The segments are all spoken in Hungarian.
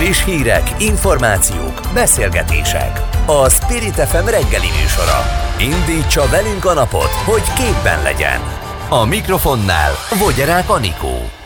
Friss hírek, információk, beszélgetések. A Spirit FM reggeli műsora. Indítsa velünk a napot, hogy képben legyen. A mikrofonnál Vogyerák Anikó.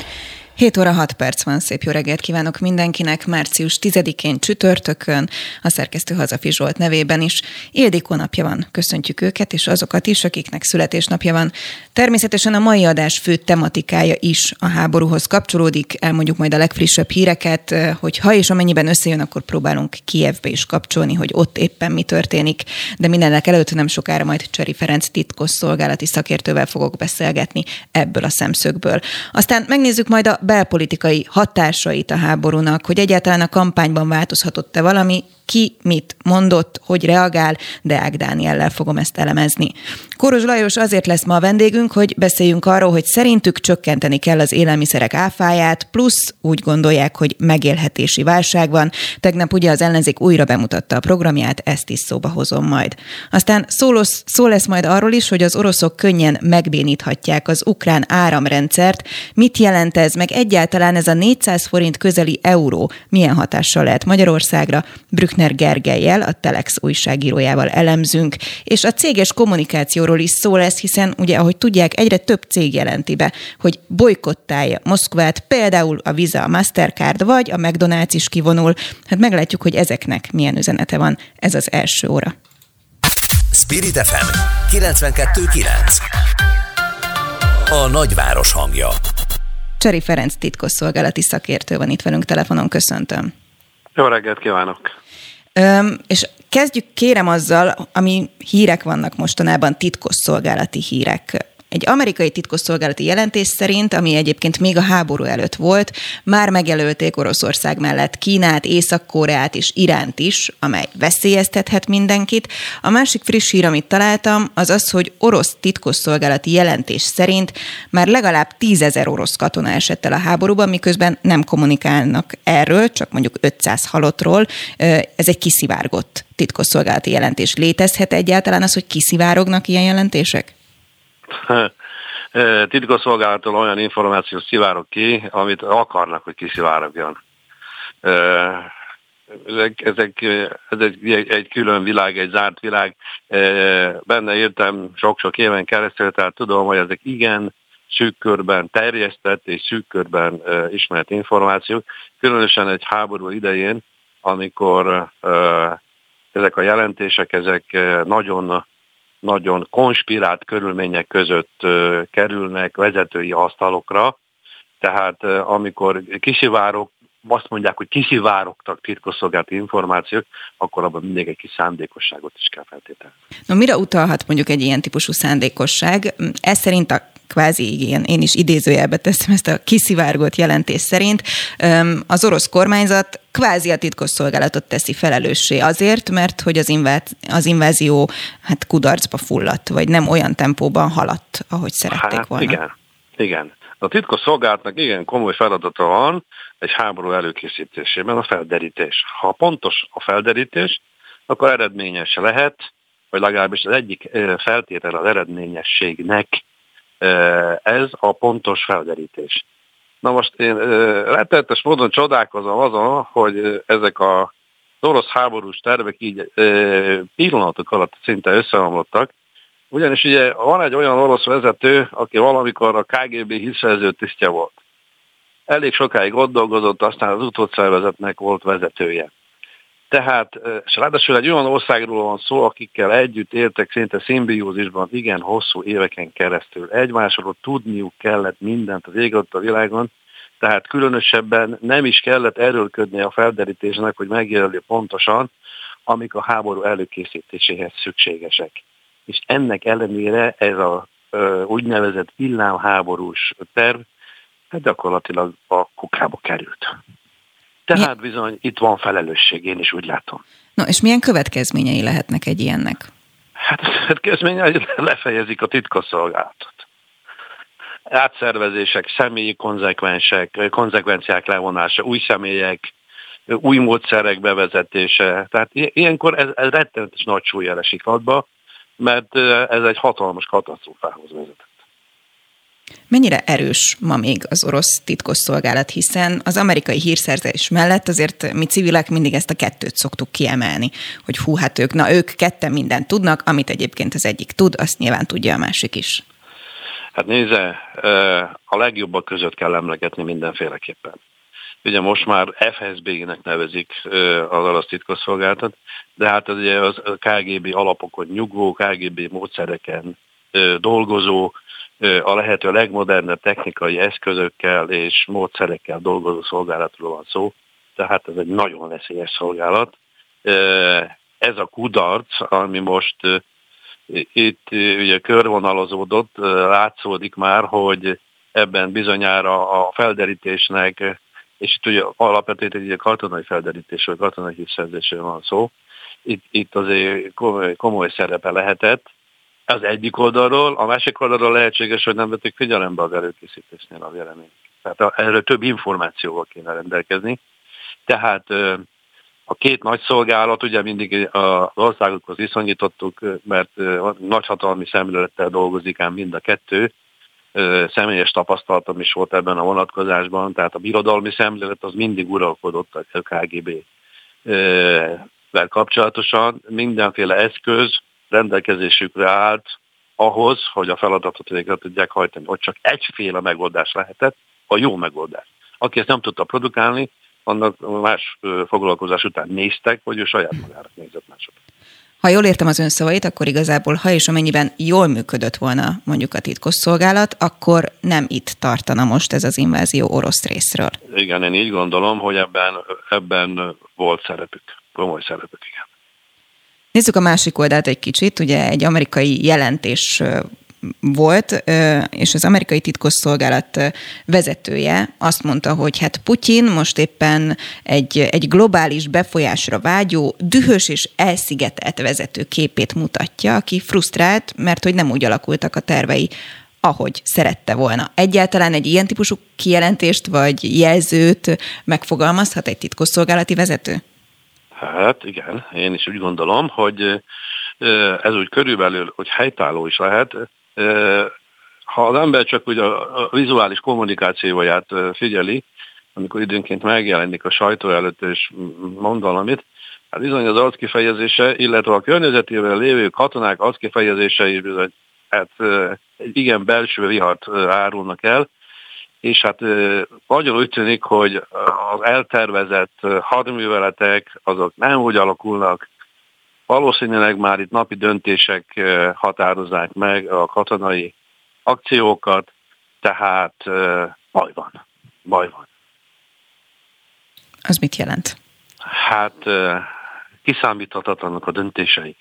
7 óra 6 perc van, szép jó reggelt kívánok mindenkinek, március 10-én csütörtökön, a szerkesztő Hazafi Zsolt nevében is. Ildikó napja van, köszöntjük őket, és azokat is, akiknek születésnapja van. Természetesen a mai adás fő tematikája is a háborúhoz kapcsolódik, elmondjuk majd a legfrissebb híreket, hogy ha és amennyiben összejön, akkor próbálunk Kievbe is kapcsolni, hogy ott éppen mi történik, de mindenek előtt nem sokára majd Cseri Ferenc titkos szolgálati szakértővel fogok beszélgetni ebből a szemszögből. Aztán megnézzük majd a belpolitikai hatásait a háborúnak, hogy egyáltalán a kampányban változhatott-e valami, ki mit mondott, hogy reagál, de Ág Dániellel fogom ezt elemezni. Kóros Lajos azért lesz ma a vendégünk, hogy beszéljünk arról, hogy szerintük csökkenteni kell az élelmiszerek áfáját, plusz úgy gondolják, hogy megélhetési válság van. Tegnap ugye az ellenzék újra bemutatta a programját, ezt is szóba hozom majd. Aztán szó lesz, szó lesz majd arról is, hogy az oroszok könnyen megbéníthatják az ukrán áramrendszert. Mit jelent ez, meg egyáltalán ez a 400 forint közeli euró milyen hatással lehet Magyarországra? Brück Bruckner Gergelyel, a Telex újságírójával elemzünk, és a céges kommunikációról is szó lesz, hiszen ugye, ahogy tudják, egyre több cég jelenti be, hogy bolykottálja Moszkvát, például a Visa, a Mastercard, vagy a McDonald's is kivonul. Hát meglátjuk, hogy ezeknek milyen üzenete van. Ez az első óra. Spirit FM 92.9 A nagyváros hangja. Cseri Ferenc titkosszolgálati szakértő van itt velünk telefonon, köszöntöm. Jó reggelt kívánok! Öm, és kezdjük kérem azzal, ami hírek vannak mostanában, titkosszolgálati hírek. Egy amerikai titkosszolgálati jelentés szerint, ami egyébként még a háború előtt volt, már megjelölték Oroszország mellett Kínát, Észak-Koreát és Iránt is, amely veszélyeztethet mindenkit. A másik friss hír, amit találtam, az az, hogy orosz titkosszolgálati jelentés szerint már legalább tízezer orosz katona esett el a háborúban, miközben nem kommunikálnak erről, csak mondjuk 500 halottról. Ez egy kiszivárgott titkosszolgálati jelentés. Létezhet egyáltalán az, hogy kiszivárognak ilyen jelentések? Titkosszolgálattól olyan információ szivárok ki, amit akarnak, hogy kiszivárogjon. Ezek, ezek, ez egy, egy külön világ, egy zárt világ. Benne értem sok-sok éven keresztül, tehát tudom, hogy ezek igen szűk körben terjesztett és szűk körben ismert információk, különösen egy háború idején, amikor ezek a jelentések, ezek nagyon nagyon konspirált körülmények között kerülnek vezetői asztalokra, tehát amikor kisivárok, azt mondják, hogy kiszivárogtak titkosszolgálati információk, akkor abban mindig egy kis szándékosságot is kell feltételezni. Na mire utalhat mondjuk egy ilyen típusú szándékosság? Ez szerint a kvázi igen, én is idézőjelbe teszem ezt a kiszivárgott jelentés szerint, az orosz kormányzat kvázi a titkosszolgálatot teszi felelőssé azért, mert hogy az, inváz, az invázió hát kudarcba fulladt, vagy nem olyan tempóban haladt, ahogy szerették hát, volna. Igen, igen. A titkosszolgálatnak igen komoly feladata van egy háború előkészítésében a felderítés. Ha pontos a felderítés, akkor eredményes lehet, vagy legalábbis az egyik feltétel az eredményességnek ez a pontos felderítés. Na most én rettenetes módon csodálkozom azon, hogy ezek a orosz háborús tervek így pillanatok alatt szinte összeomlottak, ugyanis ugye van egy olyan orosz vezető, aki valamikor a KGB hiszerző tisztje volt. Elég sokáig ott dolgozott, aztán az utódszervezetnek volt vezetője. Tehát, és ráadásul egy olyan országról van szó, akikkel együtt éltek szinte szimbiózisban igen hosszú éveken keresztül. Egymásról tudniuk kellett mindent az ég a világon, tehát különösebben nem is kellett erőlködni a felderítésnek, hogy megjelöli pontosan, amik a háború előkészítéséhez szükségesek. És ennek ellenére ez a ö, úgynevezett villámháborús terv hát gyakorlatilag a kukába került. Tehát bizony itt van felelősség, én is úgy látom. No, és milyen következményei lehetnek egy ilyennek? Hát a következményei lefejezik a titkosszolgálatot. Átszervezések, személyi konzekvensek, konzekvenciák levonása, új személyek, új módszerek bevezetése. Tehát ilyenkor ez, ez rettenetes nagy súly esik adba, mert ez egy hatalmas katasztrófához vezetett. Mennyire erős ma még az orosz titkosszolgálat, hiszen az amerikai hírszerzés mellett azért mi civilek mindig ezt a kettőt szoktuk kiemelni, hogy hú, hát ők, na ők ketten mindent tudnak, amit egyébként az egyik tud, azt nyilván tudja a másik is. Hát nézze, a legjobbak között kell emlegetni mindenféleképpen. Ugye most már FSB-nek nevezik az orosz titkosszolgáltat, de hát az, ugye az KGB alapokon nyugvó, KGB módszereken dolgozó, a lehető legmodernebb technikai eszközökkel és módszerekkel dolgozó szolgálatról van szó, tehát ez egy nagyon veszélyes szolgálat. Ez a kudarc, ami most itt ugye körvonalazódott, látszódik már, hogy ebben bizonyára a felderítésnek, és itt ugye alapvetően egy katonai felderítésről, katonai hívszerzésről van szó, itt, itt azért komoly, komoly szerepe lehetett, az egyik oldalról, a másik oldalról lehetséges, hogy nem vették figyelembe az előkészítésnél a véleményt. Tehát erről több információval kéne rendelkezni. Tehát a két nagy szolgálat, ugye mindig az országokhoz viszonyítottuk, mert nagyhatalmi szemlélettel dolgozik ám mind a kettő, személyes tapasztalatom is volt ebben a vonatkozásban, tehát a birodalmi szemlélet az mindig uralkodott a KGB-vel kapcsolatosan. Mindenféle eszköz, rendelkezésükre állt ahhoz, hogy a feladatot végre tudják hajtani. Ott csak egyféle megoldás lehetett, a jó megoldás. Aki ezt nem tudta produkálni, annak más foglalkozás után néztek, hogy ő saját magára nézett másodra. Ha jól értem az ön szavait, akkor igazából, ha és amennyiben jól működött volna mondjuk a titkosszolgálat, akkor nem itt tartana most ez az invázió orosz részről. Igen, én így gondolom, hogy ebben, ebben volt szerepük, komoly szerepük, igen. Nézzük a másik oldalt egy kicsit. Ugye egy amerikai jelentés volt, és az amerikai titkosszolgálat vezetője azt mondta, hogy hát Putyin most éppen egy, egy globális befolyásra vágyó, dühös és elszigetelt vezető képét mutatja, aki frusztrált, mert hogy nem úgy alakultak a tervei, ahogy szerette volna. Egyáltalán egy ilyen típusú kijelentést vagy jelzőt megfogalmazhat egy titkosszolgálati vezető? Hát igen, én is úgy gondolom, hogy ez úgy körülbelül, hogy helytálló is lehet. Ha az ember csak úgy a vizuális kommunikációját figyeli, amikor időnként megjelenik a sajtó előtt és mond valamit, hát bizony az arckifejezése, illetve a környezetével lévő katonák arckifejezései bizony hát egy igen belső vihart árulnak el, és hát nagyon úgy tűnik, hogy az eltervezett hadműveletek azok nem úgy alakulnak, valószínűleg már itt napi döntések határozzák meg a katonai akciókat, tehát baj van. Baj van. Az mit jelent? Hát kiszámíthatatlanok a döntései.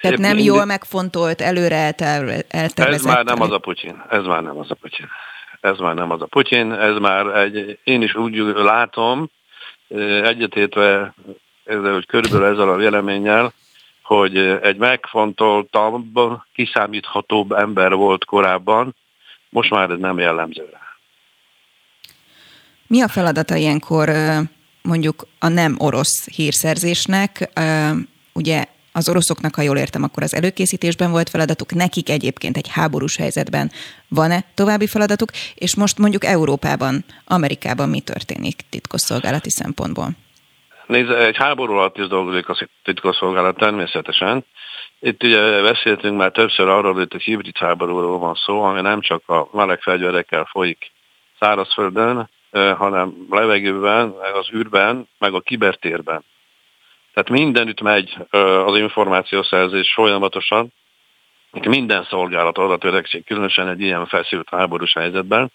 Tehát nem jól megfontolt, előre eltervezett. Ez már nem az a Putyin. Ez már nem az a Putyin. Ez már nem az a Putyin. Ez már egy, én is úgy látom, egyetétve ezzel, hogy körülbelül ezzel a véleménnyel, hogy egy megfontoltabb, kiszámíthatóbb ember volt korábban, most már ez nem jellemző rá. Mi a feladata ilyenkor mondjuk a nem orosz hírszerzésnek? Ugye az oroszoknak, ha jól értem, akkor az előkészítésben volt feladatuk, nekik egyébként egy háborús helyzetben van-e további feladatuk, és most mondjuk Európában, Amerikában mi történik titkosszolgálati szempontból? Nézd, egy háború alatt is dolgozik a titkosszolgálat természetesen. Itt ugye beszéltünk már többször arról, hogy egy hibrid háborúról van szó, ami nem csak a meleg fegyverekkel folyik szárazföldön, hanem levegőben, az űrben, meg a kibertérben. Tehát mindenütt megy az információszerzés folyamatosan, minden szolgálat arra különösen egy ilyen feszült háborús helyzetben,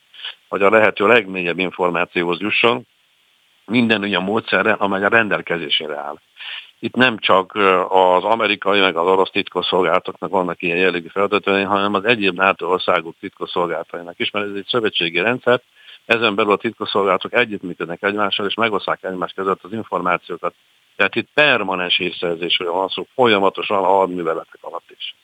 hogy a lehető legmélyebb információhoz jusson, minden olyan módszerre, amely a rendelkezésére áll. Itt nem csak az amerikai, meg az orosz titkosszolgálatoknak vannak ilyen jellegű feladatai, hanem az egyéb NATO országok titkosszolgálatainak is, mert ez egy szövetségi rendszer, ezen belül a titkosszolgálatok együttműködnek egymással, és megosztják egymás között az információkat. Tehát itt permanens hírszerzésről van szó, folyamatosan a hadműveletek alatt is.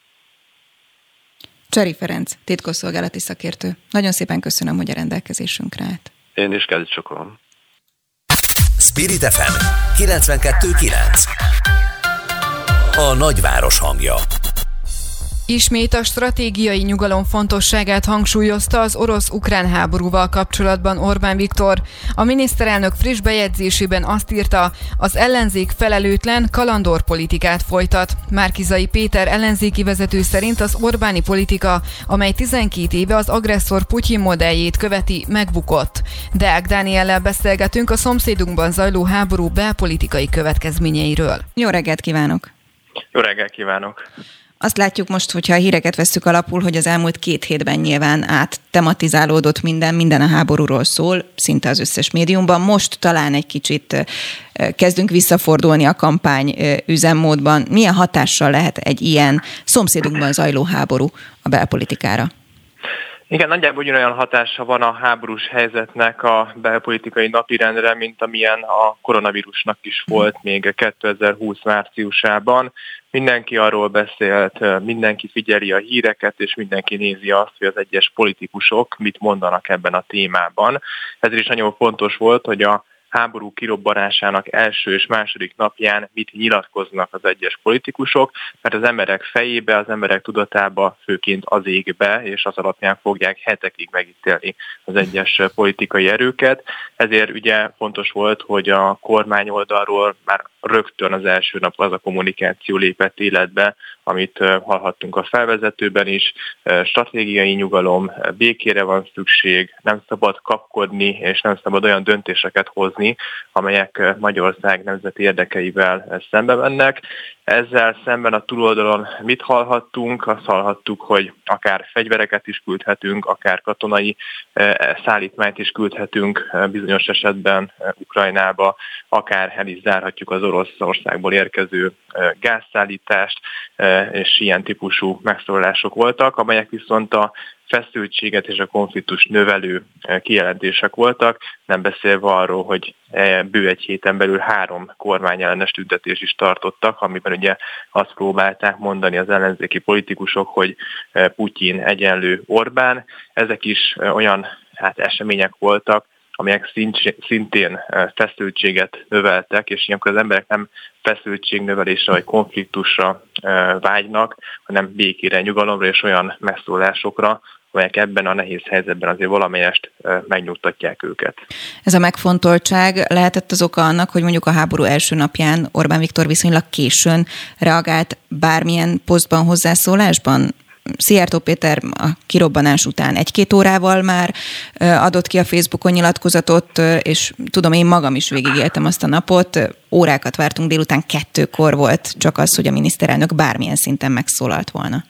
Cseri Ferenc, titkosszolgálati szakértő. Nagyon szépen köszönöm, hogy a rendelkezésünkre állt. Én is kezdj csokolom. Spirit FM 92.9 A nagyváros hangja Ismét a stratégiai nyugalom fontosságát hangsúlyozta az orosz-ukrán háborúval kapcsolatban Orbán Viktor. A miniszterelnök friss bejegyzésében azt írta, az ellenzék felelőtlen kalandor politikát folytat. Márkizai Péter ellenzéki vezető szerint az Orbáni politika, amely 12 éve az agresszor Putyin modelljét követi, megbukott. Deák Dániellel beszélgetünk a szomszédunkban zajló háború belpolitikai következményeiről. Jó reggelt kívánok! Jó reggelt kívánok! Azt látjuk most, hogyha a híreket veszük alapul, hogy az elmúlt két hétben nyilván át tematizálódott minden, minden a háborúról szól, szinte az összes médiumban. Most talán egy kicsit kezdünk visszafordulni a kampány üzemmódban. Milyen hatással lehet egy ilyen szomszédunkban zajló háború a belpolitikára? Igen, nagyjából ugyanolyan hatása van a háborús helyzetnek a belpolitikai napirendre, mint amilyen a koronavírusnak is volt még 2020 márciusában. Mindenki arról beszélt, mindenki figyeli a híreket, és mindenki nézi azt, hogy az egyes politikusok mit mondanak ebben a témában. Ezért is nagyon fontos volt, hogy a háború kirobbanásának első és második napján mit nyilatkoznak az egyes politikusok, mert az emberek fejébe, az emberek tudatába főként az ég és az alapján fogják hetekig megítélni az egyes politikai erőket. Ezért ugye fontos volt, hogy a kormány oldalról már rögtön az első nap az a kommunikáció lépett életbe, amit hallhattunk a felvezetőben is. Stratégiai nyugalom, békére van szükség, nem szabad kapkodni, és nem szabad olyan döntéseket hozni, amelyek Magyarország nemzeti érdekeivel szembe mennek. Ezzel szemben a túloldalon mit hallhattunk? Azt hallhattuk, hogy akár fegyvereket is küldhetünk, akár katonai szállítmányt is küldhetünk bizonyos esetben Ukrajnába, akár el is zárhatjuk az Oroszországból érkező gázszállítást, és ilyen típusú megszólalások voltak, amelyek viszont a feszültséget és a konfliktus növelő kijelentések voltak, nem beszélve arról, hogy bő egy héten belül három kormányellenes tüntetés is tartottak, amiben ugye azt próbálták mondani az ellenzéki politikusok, hogy Putyin egyenlő Orbán. Ezek is olyan hát események voltak, amelyek szintén feszültséget növeltek, és ilyenkor az emberek nem feszültségnövelésre vagy konfliktusra vágynak, hanem békére, nyugalomra és olyan megszólásokra, amelyek ebben a nehéz helyzetben azért valamelyest megnyugtatják őket. Ez a megfontoltság lehetett az oka annak, hogy mondjuk a háború első napján Orbán Viktor viszonylag későn reagált bármilyen posztban, hozzászólásban? Szijjártó Péter a kirobbanás után egy-két órával már adott ki a Facebookon nyilatkozatot, és tudom, én magam is végigéltem azt a napot, órákat vártunk, délután kettőkor volt csak az, hogy a miniszterelnök bármilyen szinten megszólalt volna.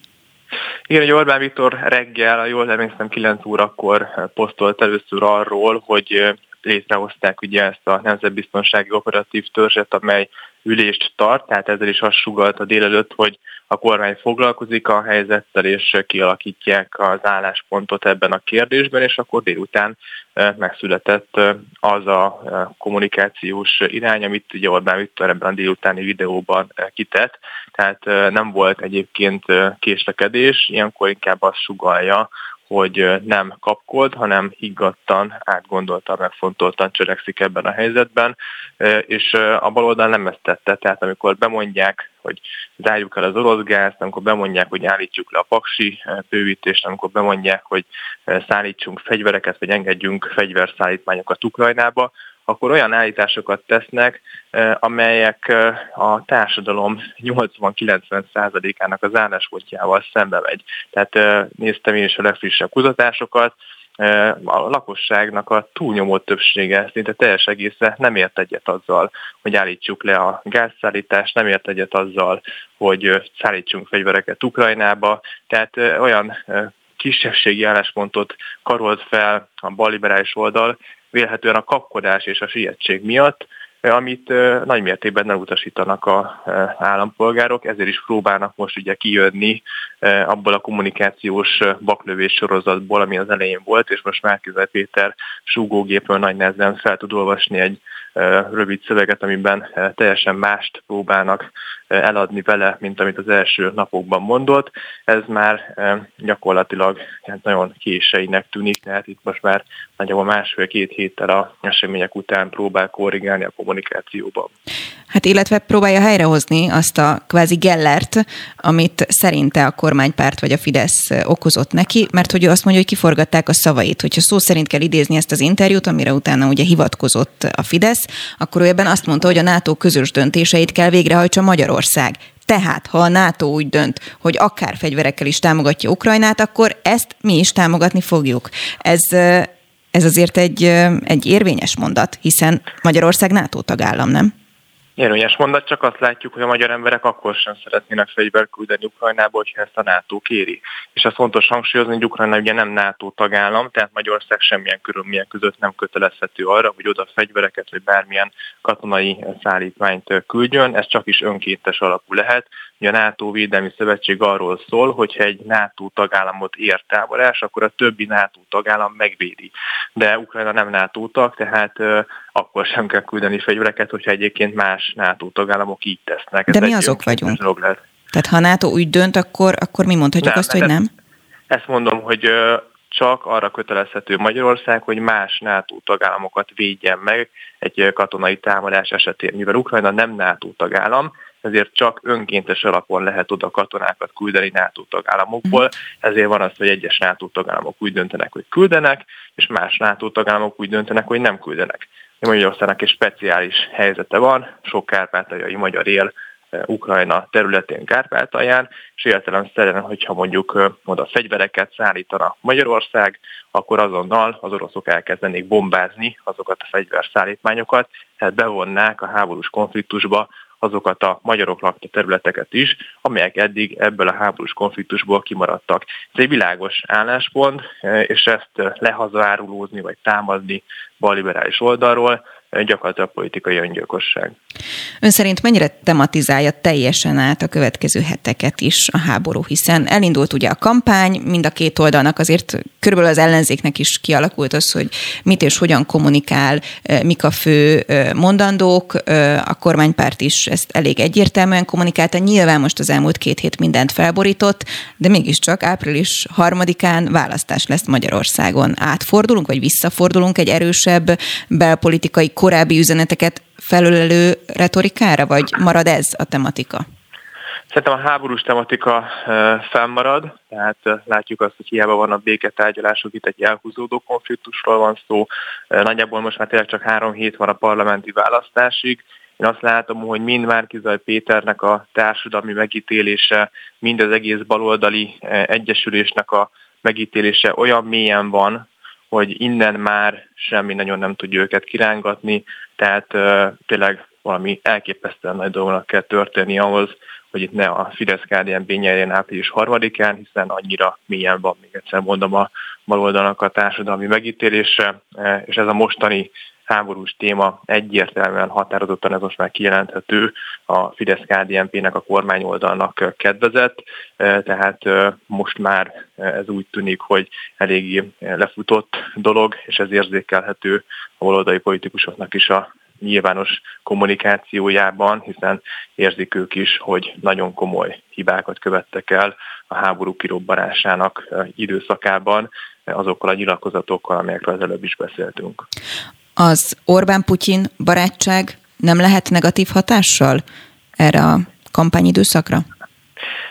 Igen, hogy Orbán Viktor reggel, jól emlékszem 9 órakor posztolt először arról, hogy létrehozták ugye ezt a Nemzetbiztonsági Operatív Törzset, amely ülést tart, tehát ezzel is azt sugalt a délelőtt, hogy a kormány foglalkozik a helyzettel, és kialakítják az álláspontot ebben a kérdésben, és akkor délután megszületett az a kommunikációs irány, amit ugye Orbán Viktor ebben a délutáni videóban kitett, tehát nem volt egyébként késlekedés, ilyenkor inkább azt sugalja, hogy nem kapkod, hanem higgadtan, átgondoltan, megfontoltan cselekszik ebben a helyzetben, és a baloldal nem ezt tette, tehát amikor bemondják, hogy zárjuk el az orosz gázt, amikor bemondják, hogy állítsuk le a paksi bővítést, amikor bemondják, hogy szállítsunk fegyvereket, vagy engedjünk fegyverszállítmányokat Ukrajnába, akkor olyan állításokat tesznek, amelyek a társadalom 80-90%-ának az álláspontjával szembe megy. Tehát néztem én is a legfrissebb kutatásokat, a lakosságnak a túlnyomó többsége szinte teljes egésze nem ért egyet azzal, hogy állítsuk le a gázszállítást, nem ért egyet azzal, hogy szállítsunk fegyvereket Ukrajnába, tehát olyan kisebbségi álláspontot karolt fel a balliberális oldal, vélhetően a kapkodás és a sietség miatt, amit nagy mértékben nem utasítanak a állampolgárok, ezért is próbálnak most ugye kijönni abból a kommunikációs baklövés sorozatból, ami az elején volt, és most Márkizaj Péter súgógépről nagy nehezen fel tud olvasni egy rövid szöveget, amiben teljesen mást próbálnak eladni vele, mint amit az első napokban mondott. Ez már gyakorlatilag hát nagyon késeinek tűnik, tehát itt most már nagyjából másfél-két héttel a események után próbál korrigálni a kommunikációban. Hát illetve próbálja helyrehozni azt a kvázi gellert, amit szerinte a kormánypárt vagy a Fidesz okozott neki, mert hogy ő azt mondja, hogy kiforgatták a szavait. Hogyha szó szerint kell idézni ezt az interjút, amire utána ugye hivatkozott a Fidesz, akkor ő ebben azt mondta, hogy a NATO közös döntéseit kell végrehajtsa Magyarország. Tehát, ha a NATO úgy dönt, hogy akár fegyverekkel is támogatja Ukrajnát, akkor ezt mi is támogatni fogjuk. Ez, ez azért egy, egy érvényes mondat, hiszen Magyarország NATO tagállam, nem? Érvényes mondat, csak azt látjuk, hogy a magyar emberek akkor sem szeretnének fegyvert küldeni Ukrajnába, hogyha ezt a NATO kéri. És az fontos hangsúlyozni, hogy Ukrajna ugye nem NATO tagállam, tehát Magyarország semmilyen körülmények között nem kötelezhető arra, hogy oda fegyvereket vagy bármilyen katonai szállítmányt küldjön. Ez csak is önkéntes alapú lehet. Ugye a NATO Védelmi Szövetség arról szól, hogy ha egy NATO tagállamot ér távolás, akkor a többi NATO tagállam megvédi. De Ukrajna nem NATO tag, tehát akkor sem kell küldeni fegyvereket, hogyha egyébként más NATO tagállamok így tesznek. De Ez mi azok vagyunk? Tehát ha NATO úgy dönt, akkor, akkor mi mondhatjuk nem, azt, hogy nem? Ezt mondom, hogy csak arra kötelezhető Magyarország, hogy más NATO tagállamokat védjen meg egy katonai támadás esetén. Mivel Ukrajna nem NATO tagállam, ezért csak önkéntes alapon lehet oda katonákat küldeni NATO tagállamokból, ezért van az, hogy egyes NATO tagállamok úgy döntenek, hogy küldenek, és más NATO tagállamok úgy döntenek, hogy nem küldenek. Magyarországnak egy speciális helyzete van, sok kárpátaljai magyar él e, Ukrajna területén Kárpátalján, és értelemszerűen, hogyha mondjuk e, oda fegyvereket szállítana Magyarország, akkor azonnal az oroszok elkezdenék bombázni azokat a fegyverszállítmányokat, tehát bevonnák a háborús konfliktusba azokat a magyarok lakta területeket is, amelyek eddig ebből a háborús konfliktusból kimaradtak. Ez egy világos álláspont, és ezt lehazárulózni vagy támadni balliberális oldalról gyakorlatilag politikai öngyilkosság. Ön szerint mennyire tematizálja teljesen át a következő heteket is a háború, hiszen elindult ugye a kampány, mind a két oldalnak azért körülbelül az ellenzéknek is kialakult az, hogy mit és hogyan kommunikál, mik a fő mondandók, a kormánypárt is ezt elég egyértelműen kommunikálta. Nyilván most az elmúlt két hét mindent felborított, de mégiscsak április harmadikán választás lesz Magyarországon. Átfordulunk, vagy visszafordulunk egy erősebb belpolitikai korábbi üzeneteket felülelő retorikára, vagy marad ez a tematika? Szerintem a háborús tematika fennmarad, tehát látjuk azt, hogy hiába van a béketárgyalások, itt egy elhúzódó konfliktusról van szó. Nagyjából most már tényleg csak három hét van a parlamenti választásig. Én azt látom, hogy mind Márkizaj Péternek a társadalmi megítélése, mind az egész baloldali egyesülésnek a megítélése olyan mélyen van, hogy innen már semmi nagyon nem tudja őket kirángatni, tehát tényleg valami elképesztően nagy dolognak kell történni ahhoz, hogy itt ne a fidesz KDNP nyerjen április harmadikán, hiszen annyira mélyen van, még egyszer mondom, a baloldalnak a társadalmi megítélése, és ez a mostani háborús téma egyértelműen határozottan ez most már kijelenthető. A fidesz kdnp nek a kormányoldalnak kedvezett, tehát most már ez úgy tűnik, hogy eléggé lefutott dolog, és ez érzékelhető a baloldali politikusoknak is a nyilvános kommunikációjában, hiszen érzik ők is, hogy nagyon komoly hibákat követtek el a háború kirobbanásának időszakában, azokkal a nyilatkozatokkal, amelyekről az előbb is beszéltünk az Orbán-Putin barátság nem lehet negatív hatással erre a kampányidőszakra?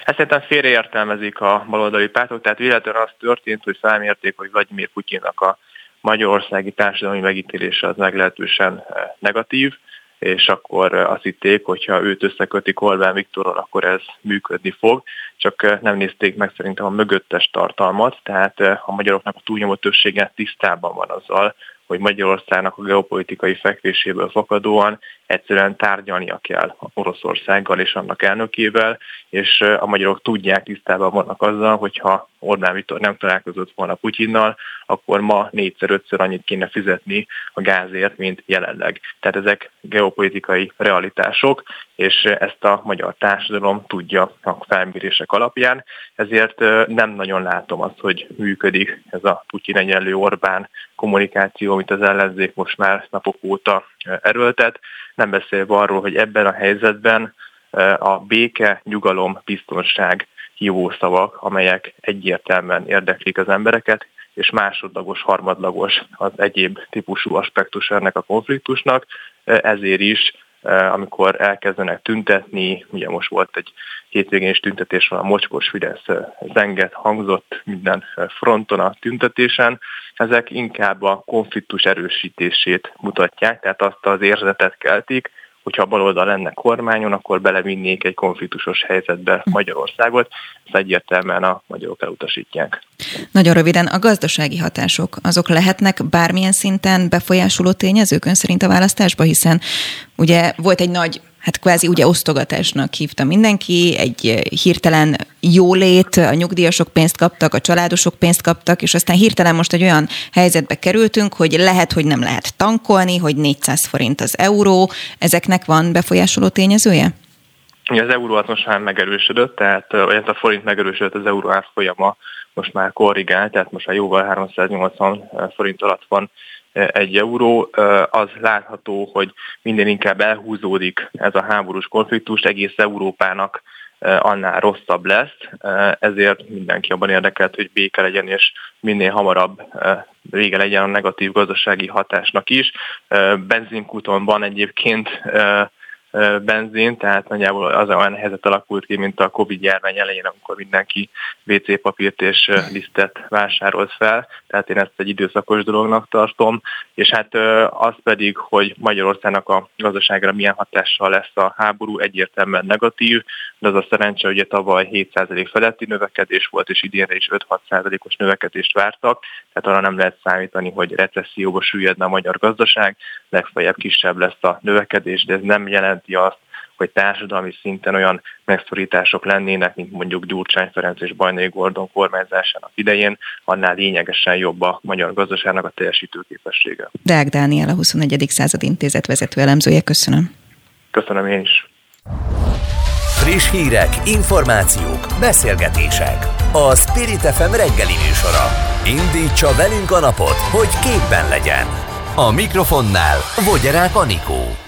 Ezt szerintem félreértelmezik a baloldali pártok, tehát véletlenül az történt, hogy felmérték, hogy Vladimir Putyinnak a magyarországi társadalmi megítélése az meglehetősen eh, negatív, és akkor eh, azt hitték, hogyha őt összekötik Orbán Viktorral, akkor ez működni fog, csak eh, nem nézték meg szerintem a mögöttes tartalmat, tehát a magyaroknak a túlnyomó többsége tisztában van azzal, hogy Magyarországnak a geopolitikai fekvéséből fakadóan egyszerűen tárgyalnia kell Oroszországgal és annak elnökével, és a magyarok tudják, tisztában vannak azzal, hogyha Orbán Viktor nem találkozott volna Putyinnal, akkor ma négyszer-ötször annyit kéne fizetni a gázért, mint jelenleg. Tehát ezek geopolitikai realitások, és ezt a magyar társadalom tudja a felmérések alapján, ezért nem nagyon látom azt, hogy működik ez a Putyin egyenlő Orbán kommunikáció, amit az ellenzék most már napok óta erőltet, nem beszélve arról, hogy ebben a helyzetben a béke, nyugalom, biztonság hívószavak, amelyek egyértelműen érdeklik az embereket, és másodlagos, harmadlagos az egyéb típusú aspektus ennek a konfliktusnak, ezért is amikor elkezdenek tüntetni, ugye most volt egy hétvégén is tüntetés van, a mocskos Fidesz zenget hangzott minden fronton a tüntetésen, ezek inkább a konfliktus erősítését mutatják, tehát azt az érzetet keltik, hogyha a baloldal lenne kormányon, akkor belevinnék egy konfliktusos helyzetbe Magyarországot. Ezt egyértelműen a magyarok elutasítják. Nagyon röviden, a gazdasági hatások, azok lehetnek bármilyen szinten befolyásoló tényezők ön szerint a választásba, hiszen ugye volt egy nagy hát kvázi ugye osztogatásnak hívta mindenki, egy eh, hirtelen jólét, a nyugdíjasok pénzt kaptak, a családosok pénzt kaptak, és aztán hirtelen most egy olyan helyzetbe kerültünk, hogy lehet, hogy nem lehet tankolni, hogy 400 forint az euró, ezeknek van befolyásoló tényezője? Az euró most már megerősödött, tehát hát a forint megerősödött, az euró árfolyama most már korrigál, tehát most már jóval 380 forint alatt van egy euró, az látható, hogy minden inkább elhúzódik ez a háborús konfliktus, egész Európának annál rosszabb lesz, ezért mindenki abban érdekelt, hogy béke legyen, és minél hamarabb vége legyen a negatív gazdasági hatásnak is. Benzinkúton van egyébként benzin, tehát nagyjából az olyan helyzet alakult ki, mint a Covid járvány elején, amikor mindenki WC papírt és lisztet vásárolt fel, tehát én ezt egy időszakos dolognak tartom, és hát az pedig, hogy Magyarországnak a gazdaságra milyen hatással lesz a háború, egyértelműen negatív, de az a szerencse, hogy tavaly 7% feletti növekedés volt, és idénre is 5-6%-os növekedést vártak, tehát arra nem lehet számítani, hogy recesszióba süllyedne a magyar gazdaság, legfeljebb kisebb lesz a növekedés, de ez nem jelenti azt, hogy társadalmi szinten olyan megszorítások lennének, mint mondjuk Gyurcsány Ferenc és Bajnai Gordon kormányzásának idején, annál lényegesen jobb a magyar gazdaságnak a teljesítőképessége. Deák Dániel, a 21. század intézet vezető elemzője, köszönöm. Köszönöm én is. Friss hírek, információk, beszélgetések. A Spirit FM reggeli műsora. Indítsa velünk a napot, hogy képben legyen. A mikrofonnál Vogyerák Anikó.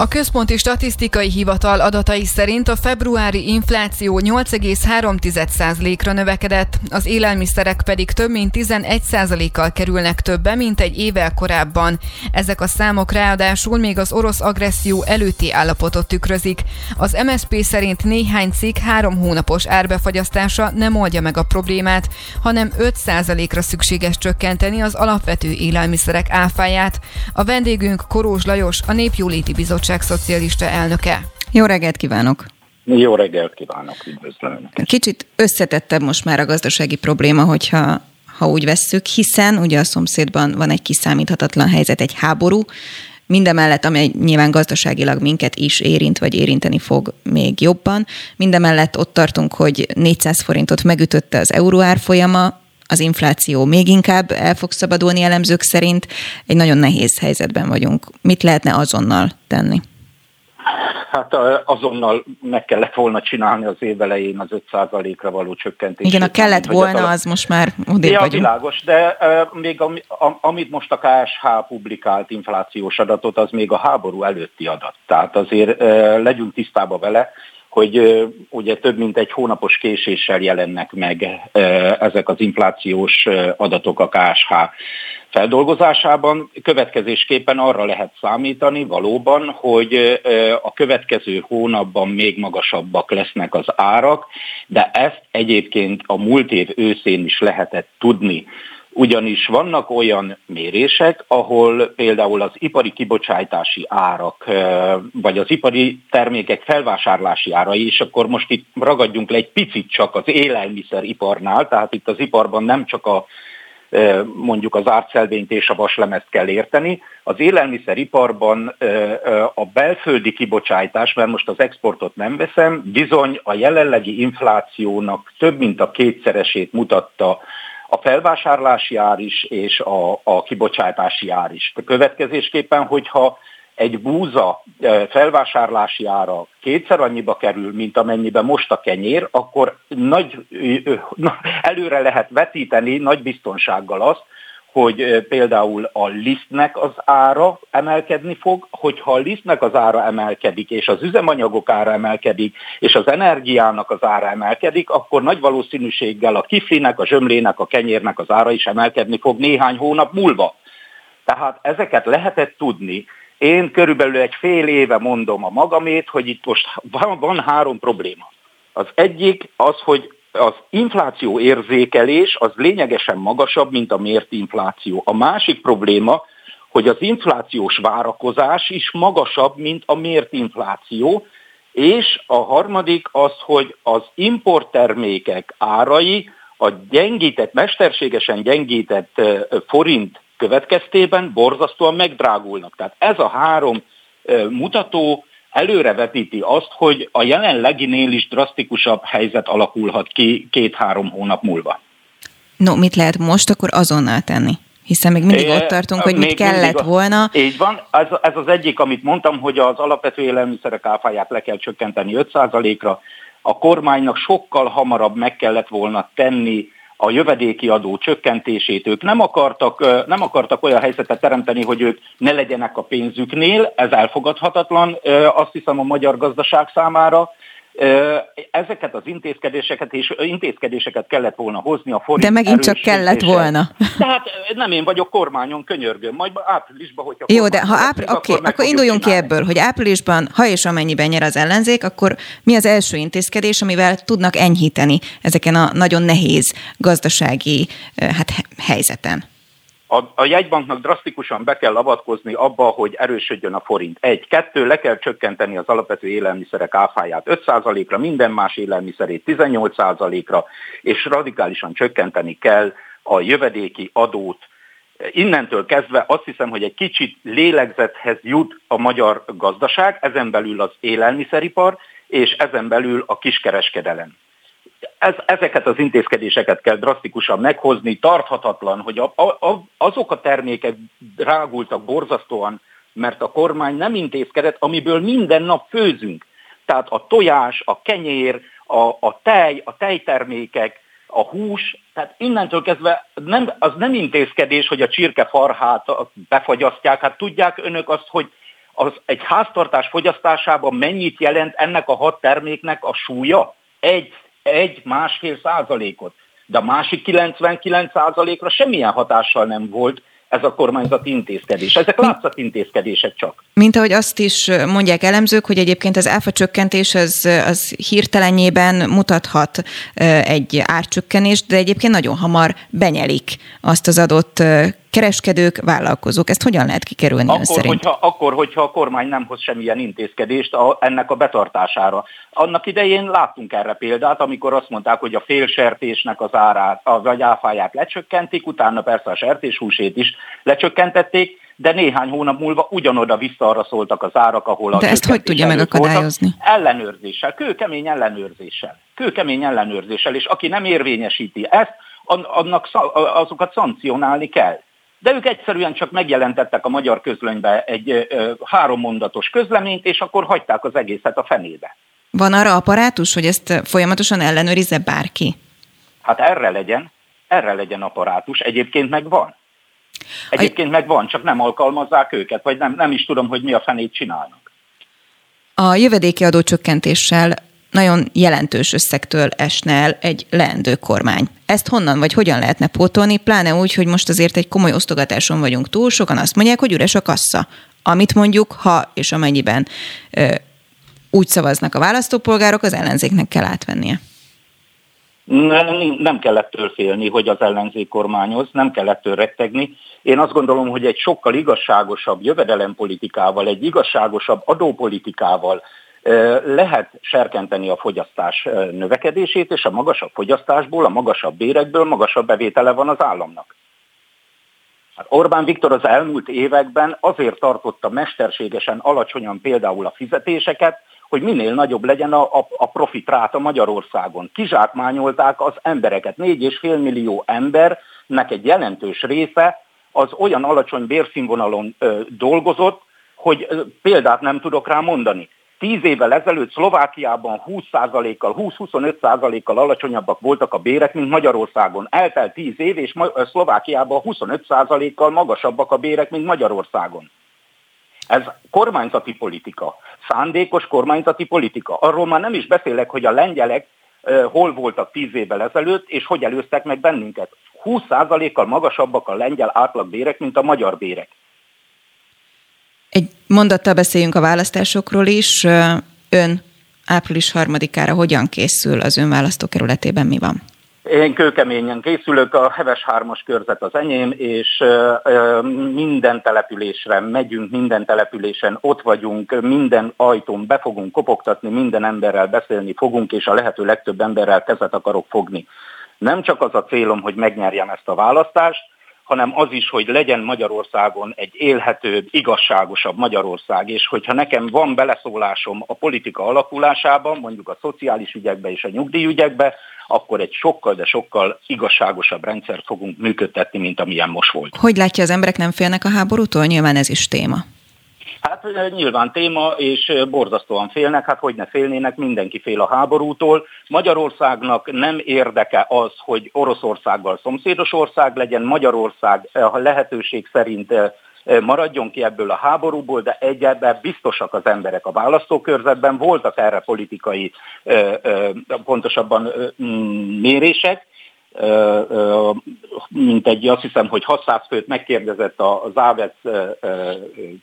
A Központi Statisztikai Hivatal adatai szerint a februári infláció 8,3%-ra növekedett, az élelmiszerek pedig több mint 11%-kal kerülnek többe, mint egy évvel korábban. Ezek a számok ráadásul még az orosz agresszió előtti állapotot tükrözik. Az MSP szerint néhány cikk három hónapos árbefagyasztása nem oldja meg a problémát, hanem 5%-ra szükséges csökkenteni az alapvető élelmiszerek áfáját. A vendégünk Korós Lajos, a Népjóléti Bizottság szocialista elnöke. Jó reggelt kívánok! Jó reggelt kívánok, üdvözlöm! Kicsit összetettebb most már a gazdasági probléma, hogyha ha úgy vesszük, hiszen ugye a szomszédban van egy kiszámíthatatlan helyzet, egy háború, mindemellett, amely nyilván gazdaságilag minket is érint, vagy érinteni fog még jobban. Mindemellett ott tartunk, hogy 400 forintot megütötte az euró árfolyama, az infláció még inkább el fog szabadulni elemzők szerint. Egy nagyon nehéz helyzetben vagyunk. Mit lehetne azonnal tenni? Hát azonnal meg kellett volna csinálni az év elején az 5%-ra való csökkentést. Igen, a kellett volna, az most már odébb ja, vagyunk. világos, de uh, még ami, amit most a KSH publikált inflációs adatot, az még a háború előtti adat. Tehát azért uh, legyünk tisztába vele, hogy ugye több mint egy hónapos késéssel jelennek meg ezek az inflációs adatok a KSH feldolgozásában. Következésképpen arra lehet számítani valóban, hogy a következő hónapban még magasabbak lesznek az árak, de ezt egyébként a múlt év őszén is lehetett tudni ugyanis vannak olyan mérések, ahol például az ipari kibocsátási árak, vagy az ipari termékek felvásárlási árai, és akkor most itt ragadjunk le egy picit csak az élelmiszeriparnál, tehát itt az iparban nem csak a mondjuk az ártszelvényt és a vaslemezt kell érteni. Az élelmiszeriparban a belföldi kibocsátás, mert most az exportot nem veszem, bizony a jelenlegi inflációnak több mint a kétszeresét mutatta a felvásárlási ár is és a, a kibocsátási ár is. A következésképpen, hogyha egy búza felvásárlási ára kétszer annyiba kerül, mint amennyibe most a kenyér, akkor nagy, előre lehet vetíteni nagy biztonsággal azt, hogy például a lisztnek az ára emelkedni fog, hogyha a lisztnek az ára emelkedik, és az üzemanyagok ára emelkedik, és az energiának az ára emelkedik, akkor nagy valószínűséggel a kiflinek, a zsömlének, a kenyérnek az ára is emelkedni fog néhány hónap múlva. Tehát ezeket lehetett tudni. Én körülbelül egy fél éve mondom a magamét, hogy itt most van, van három probléma. Az egyik az, hogy az infláció érzékelés az lényegesen magasabb, mint a mért infláció. A másik probléma, hogy az inflációs várakozás is magasabb, mint a mért infláció, és a harmadik az, hogy az importtermékek árai a gyengített, mesterségesen gyengített forint következtében borzasztóan megdrágulnak. Tehát ez a három mutató előrevetíti azt, hogy a jelenleginél is drasztikusabb helyzet alakulhat ki két-három hónap múlva. No, mit lehet most akkor azonnal tenni? Hiszen még mindig é, ott tartunk, hogy mit kellett a, volna. Így van, ez, ez az egyik, amit mondtam, hogy az alapvető élelmiszerek áfáját le kell csökkenteni 5%-ra. A kormánynak sokkal hamarabb meg kellett volna tenni a jövedéki adó csökkentését. Ők nem akartak, nem akartak olyan helyzetet teremteni, hogy ők ne legyenek a pénzüknél, ez elfogadhatatlan, azt hiszem a magyar gazdaság számára, Ezeket az intézkedéseket és intézkedéseket kellett volna hozni a forint De megint csak kellett volna. Tehát nem én vagyok kormányon, könyörgöm, majd áprilisban, hogyha Jó, de ha ápr- lesz, okay, akkor, akkor induljunk csinálni. ki ebből, hogy áprilisban, ha és amennyiben nyer az ellenzék, akkor mi az első intézkedés, amivel tudnak enyhíteni ezeken a nagyon nehéz gazdasági hát, helyzeten? A, a jegybanknak drasztikusan be kell avatkozni abba, hogy erősödjön a forint. Egy. Kettő, le kell csökkenteni az alapvető élelmiszerek áfáját 5%-ra, minden más élelmiszerét 18%-ra, és radikálisan csökkenteni kell a jövedéki adót. Innentől kezdve azt hiszem, hogy egy kicsit lélegzethez jut a magyar gazdaság, ezen belül az élelmiszeripar, és ezen belül a kiskereskedelem ez, ezeket az intézkedéseket kell drasztikusan meghozni. Tarthatatlan, hogy a, a, azok a termékek drágultak borzasztóan, mert a kormány nem intézkedett, amiből minden nap főzünk. Tehát a tojás, a kenyér, a, a tej, a tejtermékek, a hús, tehát innentől kezdve nem, az nem intézkedés, hogy a csirkefarhát befagyasztják. Hát tudják önök azt, hogy az egy háztartás fogyasztásában mennyit jelent ennek a hat terméknek a súlya? Egy egy-másfél százalékot. De a másik 99 százalékra semmilyen hatással nem volt ez a kormányzati intézkedés. Ezek látszat intézkedések csak. Mint ahogy azt is mondják elemzők, hogy egyébként az áfa csökkentés az, az hirtelenjében mutathat egy árcsökkenést, de egyébként nagyon hamar benyelik azt az adott kereskedők, vállalkozók. Ezt hogyan lehet kikerülni akkor, ön szerint? Hogyha, akkor, hogyha a kormány nem hoz semmilyen intézkedést a, ennek a betartására. Annak idején láttunk erre példát, amikor azt mondták, hogy a félsertésnek az árát, a, vagy áfáját lecsökkentik, utána persze a sertéshúsét is lecsökkentették, de néhány hónap múlva ugyanoda vissza arra szóltak az árak, ahol a De ezt hogy tudja megakadályozni? Voltak, ellenőrzéssel, kőkemény ellenőrzéssel. Kőkemény ellenőrzéssel, és aki nem érvényesíti ezt, annak azokat szankcionálni kell de ők egyszerűen csak megjelentettek a magyar közlönybe egy ö, három mondatos közleményt, és akkor hagyták az egészet a fenébe. Van arra apparátus, hogy ezt folyamatosan ellenőrizze bárki? Hát erre legyen, erre legyen apparátus, egyébként meg van. Egyébként meg van, csak nem alkalmazzák őket, vagy nem, nem is tudom, hogy mi a fenét csinálnak. A jövedéki adócsökkentéssel nagyon jelentős összegtől esne el egy leendő kormány. Ezt honnan vagy hogyan lehetne pótolni, pláne úgy, hogy most azért egy komoly osztogatáson vagyunk túl, sokan azt mondják, hogy üres a kassa. Amit mondjuk, ha és amennyiben ö, úgy szavaznak a választópolgárok, az ellenzéknek kell átvennie. Nem, nem kellett től félni, hogy az ellenzék kormányoz, nem kellett től rettegni. Én azt gondolom, hogy egy sokkal igazságosabb jövedelempolitikával, egy igazságosabb adópolitikával, lehet serkenteni a fogyasztás növekedését, és a magasabb fogyasztásból, a magasabb bérekből magasabb bevétele van az államnak. Hát Orbán Viktor az elmúlt években azért tartotta mesterségesen alacsonyan például a fizetéseket, hogy minél nagyobb legyen a, a, a profitráta Magyarországon. Kizsákmányolták az embereket. 4,5 millió embernek egy jelentős része az olyan alacsony bérszínvonalon ö, dolgozott, hogy ö, példát nem tudok rá mondani Tíz évvel ezelőtt Szlovákiában 20%-kal, 20-25%-kal alacsonyabbak voltak a bérek, mint Magyarországon. Eltelt 10 év, és Szlovákiában 25%-kal magasabbak a bérek, mint Magyarországon. Ez kormányzati politika, szándékos kormányzati politika. Arról már nem is beszélek, hogy a lengyelek hol voltak 10 évvel ezelőtt, és hogy előztek meg bennünket. 20%-kal magasabbak a lengyel átlagbérek, mint a magyar bérek. Egy mondattal beszéljünk a választásokról is. Ön április harmadikára hogyan készül az ön választókerületében, mi van? Én kőkeményen készülök, a Heves hármas körzet az enyém, és minden településre megyünk, minden településen ott vagyunk, minden ajtón be fogunk kopogtatni, minden emberrel beszélni fogunk, és a lehető legtöbb emberrel kezet akarok fogni. Nem csak az a célom, hogy megnyerjem ezt a választást, hanem az is, hogy legyen Magyarországon egy élhetőbb, igazságosabb Magyarország, és hogyha nekem van beleszólásom a politika alakulásában, mondjuk a szociális ügyekbe és a nyugdíjügyekbe, akkor egy sokkal, de sokkal igazságosabb rendszert fogunk működtetni, mint amilyen most volt. Hogy látja, az emberek nem félnek a háborútól? Nyilván ez is téma. Hát nyilván téma, és borzasztóan félnek, hát hogy ne félnének, mindenki fél a háborútól. Magyarországnak nem érdeke az, hogy Oroszországgal szomszédos ország legyen, Magyarország a lehetőség szerint maradjon ki ebből a háborúból, de egyebben biztosak az emberek a választókörzetben, voltak erre politikai, pontosabban mérések, mint egy, azt hiszem, hogy 600 főt megkérdezett a Závec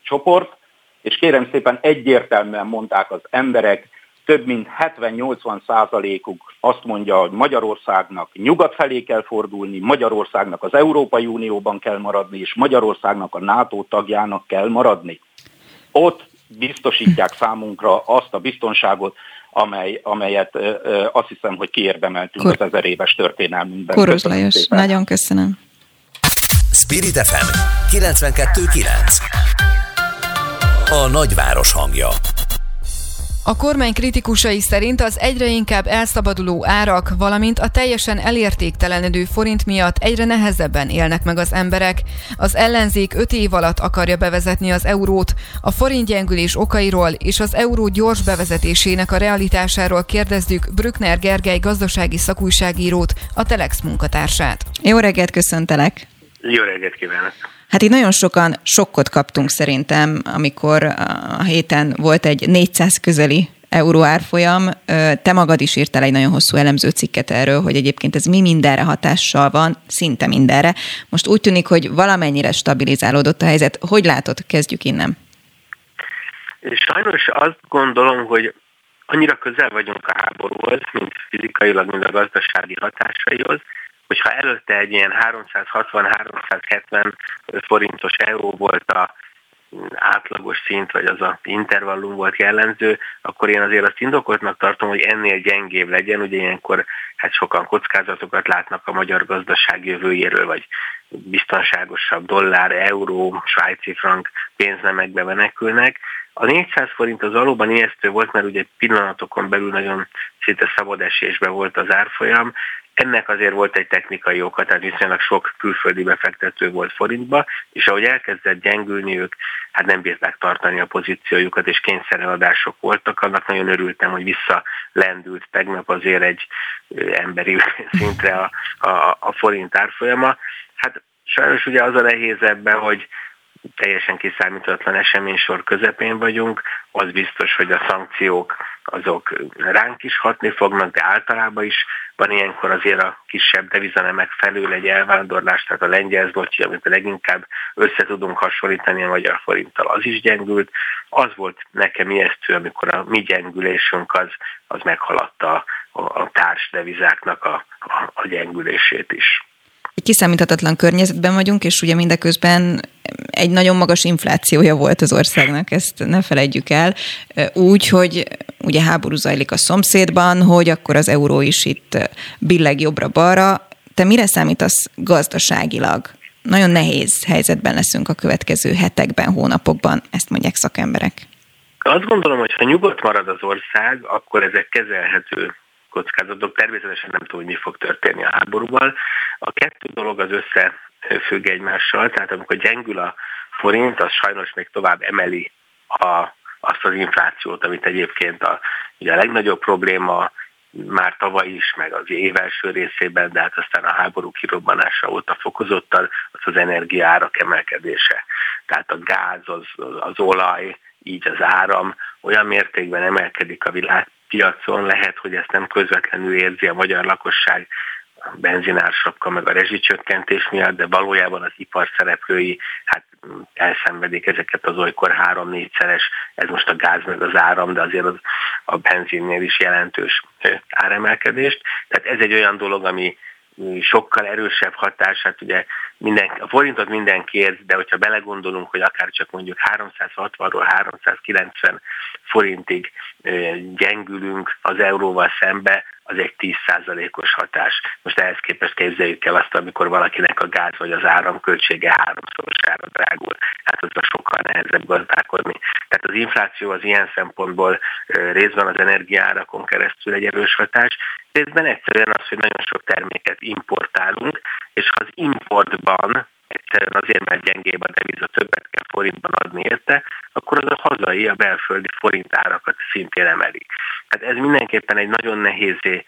csoport, és kérem szépen egyértelműen mondták az emberek, több mint 70-80 százalékuk azt mondja, hogy Magyarországnak nyugat felé kell fordulni, Magyarországnak az Európai Unióban kell maradni, és Magyarországnak a NATO tagjának kell maradni. Ott biztosítják számunkra azt a biztonságot, amely, amelyet ö, ö, azt hiszem, hogy kiérdemeltünk Kor- az ezer éves történelmünkben. Koros Lajos, nagyon köszönöm. Spirit FM 92.9 A nagyváros hangja a kormány kritikusai szerint az egyre inkább elszabaduló árak, valamint a teljesen elértéktelenedő forint miatt egyre nehezebben élnek meg az emberek. Az ellenzék öt év alatt akarja bevezetni az eurót. A forint gyengülés okairól és az euró gyors bevezetésének a realitásáról kérdezzük Brückner Gergely gazdasági szakújságírót, a Telex munkatársát. Jó reggelt, köszöntelek! Jó reggelt kívánok! Hát itt nagyon sokan sokkot kaptunk szerintem, amikor a héten volt egy 400 közeli euró árfolyam. Te magad is írtál egy nagyon hosszú elemző cikket erről, hogy egyébként ez mi mindenre hatással van, szinte mindenre. Most úgy tűnik, hogy valamennyire stabilizálódott a helyzet. Hogy látod, kezdjük innen? Sajnos azt gondolom, hogy annyira közel vagyunk a háborúhoz, mint fizikailag, mint a gazdasági hatásaihoz, hogyha előtte egy ilyen 360-370 forintos euró volt a átlagos szint, vagy az a intervallum volt jellemző, akkor én azért azt indokoltnak tartom, hogy ennél gyengébb legyen, ugye ilyenkor hát sokan kockázatokat látnak a magyar gazdaság jövőjéről, vagy biztonságosabb dollár, euró, svájci frank pénznemekbe menekülnek. A 400 forint az valóban ijesztő volt, mert ugye pillanatokon belül nagyon szinte szabad esésbe volt az árfolyam, ennek azért volt egy technikai oka, tehát viszonylag sok külföldi befektető volt forintba, és ahogy elkezdett gyengülni, ők hát nem bírták tartani a pozíciójukat, és kényszereladások voltak. Annak nagyon örültem, hogy visszalendült tegnap azért egy emberi szintre a, a, a forint árfolyama. Hát sajnos ugye az a nehéz ebben, hogy teljesen kiszámíthatatlan eseménysor közepén vagyunk, az biztos, hogy a szankciók azok ránk is hatni fognak, de általában is van ilyenkor azért a kisebb devizanemek felül egy elvándorlás, tehát a lengyel zlotyi, amit leginkább össze tudunk hasonlítani a magyar forinttal, az is gyengült. Az volt nekem ijesztő, amikor a mi gyengülésünk az, az meghaladta a, a társ devizáknak a, a, a gyengülését is egy kiszámíthatatlan környezetben vagyunk, és ugye mindeközben egy nagyon magas inflációja volt az országnak, ezt ne felejtjük el, úgy, hogy ugye háború zajlik a szomszédban, hogy akkor az euró is itt billeg jobbra-balra. Te mire számítasz gazdaságilag? Nagyon nehéz helyzetben leszünk a következő hetekben, hónapokban, ezt mondják szakemberek. Azt gondolom, hogy ha nyugodt marad az ország, akkor ezek kezelhető kockázatok. Természetesen nem tudom, hogy mi fog történni a háborúval. A kettő dolog az összefügg egymással, tehát amikor gyengül a forint, az sajnos még tovább emeli a, azt az inflációt, amit egyébként a, ugye a legnagyobb probléma már tavaly is, meg az év első részében, de hát aztán a háború kirobbanása óta fokozottan, az az energiárak emelkedése. Tehát a gáz, az, az olaj, így az áram olyan mértékben emelkedik a világpiacon, lehet, hogy ezt nem közvetlenül érzi a magyar lakosság, benzinársakkal, meg a rezsicsökkentés miatt, de valójában az ipar szereplői hát elszenvedik ezeket az olykor három-négyszeres, ez most a gáz meg az áram, de azért az, a benzinnél is jelentős áremelkedést. Tehát ez egy olyan dolog, ami sokkal erősebb hatását, ugye minden, a forintot mindenki érzi, de hogyha belegondolunk, hogy akár csak mondjuk 360-ról 390 forintig gyengülünk az euróval szembe, az egy 10%-os hatás. Most ehhez képest képzeljük el azt, amikor valakinek a gáz vagy az áram költsége háromszorosára drágul. Hát az sokkal nehezebb gazdálkodni. Tehát az infláció az ilyen szempontból részben az energiárakon keresztül egy erős hatás, részben egyszerűen az, hogy nagyon sok terméket importálunk, és ha az importban egyszerűen azért, mert gyengébb a deviza, többet kell forintban adni érte, akkor az a hazai, a belföldi forintárakat szintén emeli. Hát ez mindenképpen egy nagyon nehézé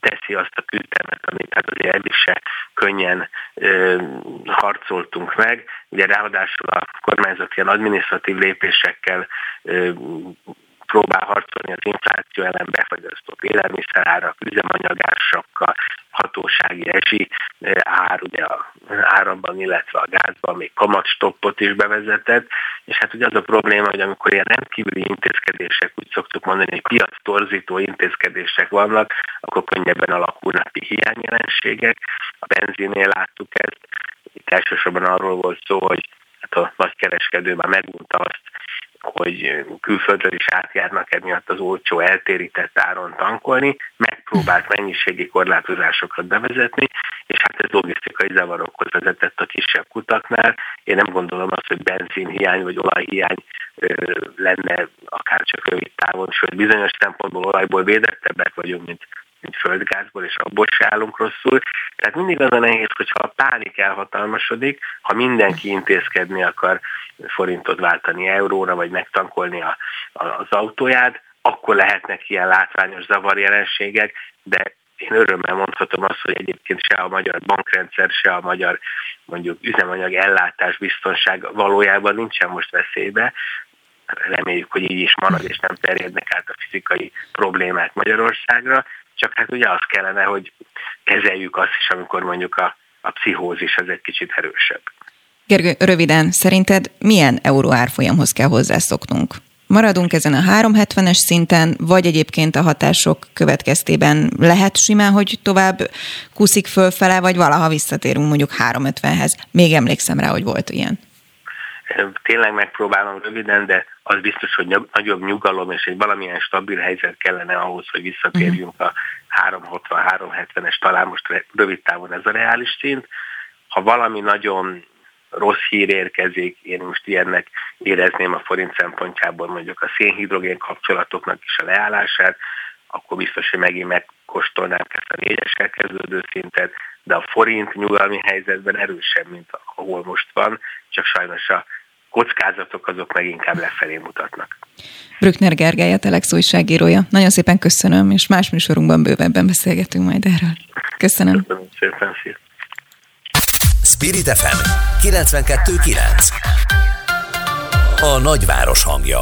teszi azt a küzdelmet, amit hát azért eddig se könnyen ö, harcoltunk meg. Ugye ráadásul a kormányzat ilyen adminisztratív lépésekkel ö, próbál harcolni az infláció ellen befagyasztott élelmiszerárak, üzemanyagársakkal, hatósági esi eh, ár, ugye a áramban, illetve a gázban még kamatstoppot is bevezetett, és hát ugye az a probléma, hogy amikor ilyen rendkívüli intézkedések, úgy szoktuk mondani, hogy piac torzító intézkedések vannak, akkor könnyebben alakulnak ki hiányjelenségek. A benzinnél láttuk ezt, itt elsősorban arról volt szó, hogy hát a nagykereskedő már megunta azt, hogy külföldről is átjárnak emiatt az olcsó eltérített áron tankolni, megpróbált mennyiségi korlátozásokat bevezetni, és hát ez logisztikai zavarokhoz vezetett a kisebb kutaknál. Én nem gondolom azt, hogy benzinhiány vagy olajhiány lenne akár csak rövid távon, sőt bizonyos szempontból olajból védettebbek vagyunk, mint mint földgázból, és abból se állunk rosszul. Tehát mindig az a nehéz, hogyha a pánik elhatalmasodik, ha mindenki intézkedni akar forintot váltani euróra, vagy megtankolni a, a, az autóját, akkor lehetnek ilyen látványos zavarjelenségek, de én örömmel mondhatom azt, hogy egyébként se a magyar bankrendszer, se a magyar mondjuk üzemanyag ellátás biztonság valójában nincsen most veszélybe. Reméljük, hogy így is marad, és nem terjednek át a fizikai problémák Magyarországra, csak hát ugye az kellene, hogy kezeljük azt is, amikor mondjuk a, a pszichózis az egy kicsit erősebb. Gergő, röviden, szerinted milyen euró árfolyamhoz kell hozzászoknunk? Maradunk ezen a 370-es szinten, vagy egyébként a hatások következtében lehet simán, hogy tovább kuszik fölfele, vagy valaha visszatérünk mondjuk 350-hez. Még emlékszem rá, hogy volt ilyen. Tényleg megpróbálom röviden, de az biztos, hogy nagyobb nyugalom és egy valamilyen stabil helyzet kellene ahhoz, hogy visszatérjünk a 360-370-es, talán most rövid távon ez a reális szint. Ha valami nagyon rossz hír érkezik, én most ilyennek érezném a forint szempontjából mondjuk a szénhidrogén kapcsolatoknak is a leállását, akkor biztos, hogy megint megkóstolnánk ezt a négyeskel kezdődő szintet, de a forint nyugalmi helyzetben erősebb, mint ahol most van, csak sajnos a kockázatok azok meg inkább lefelé mutatnak. Brückner Gergely, a Telex újságírója. Nagyon szépen köszönöm, és más műsorunkban bővebben beszélgetünk majd erről. Köszönöm. Köszönöm szépen, szia. Spirit FM 92.9 A nagyváros hangja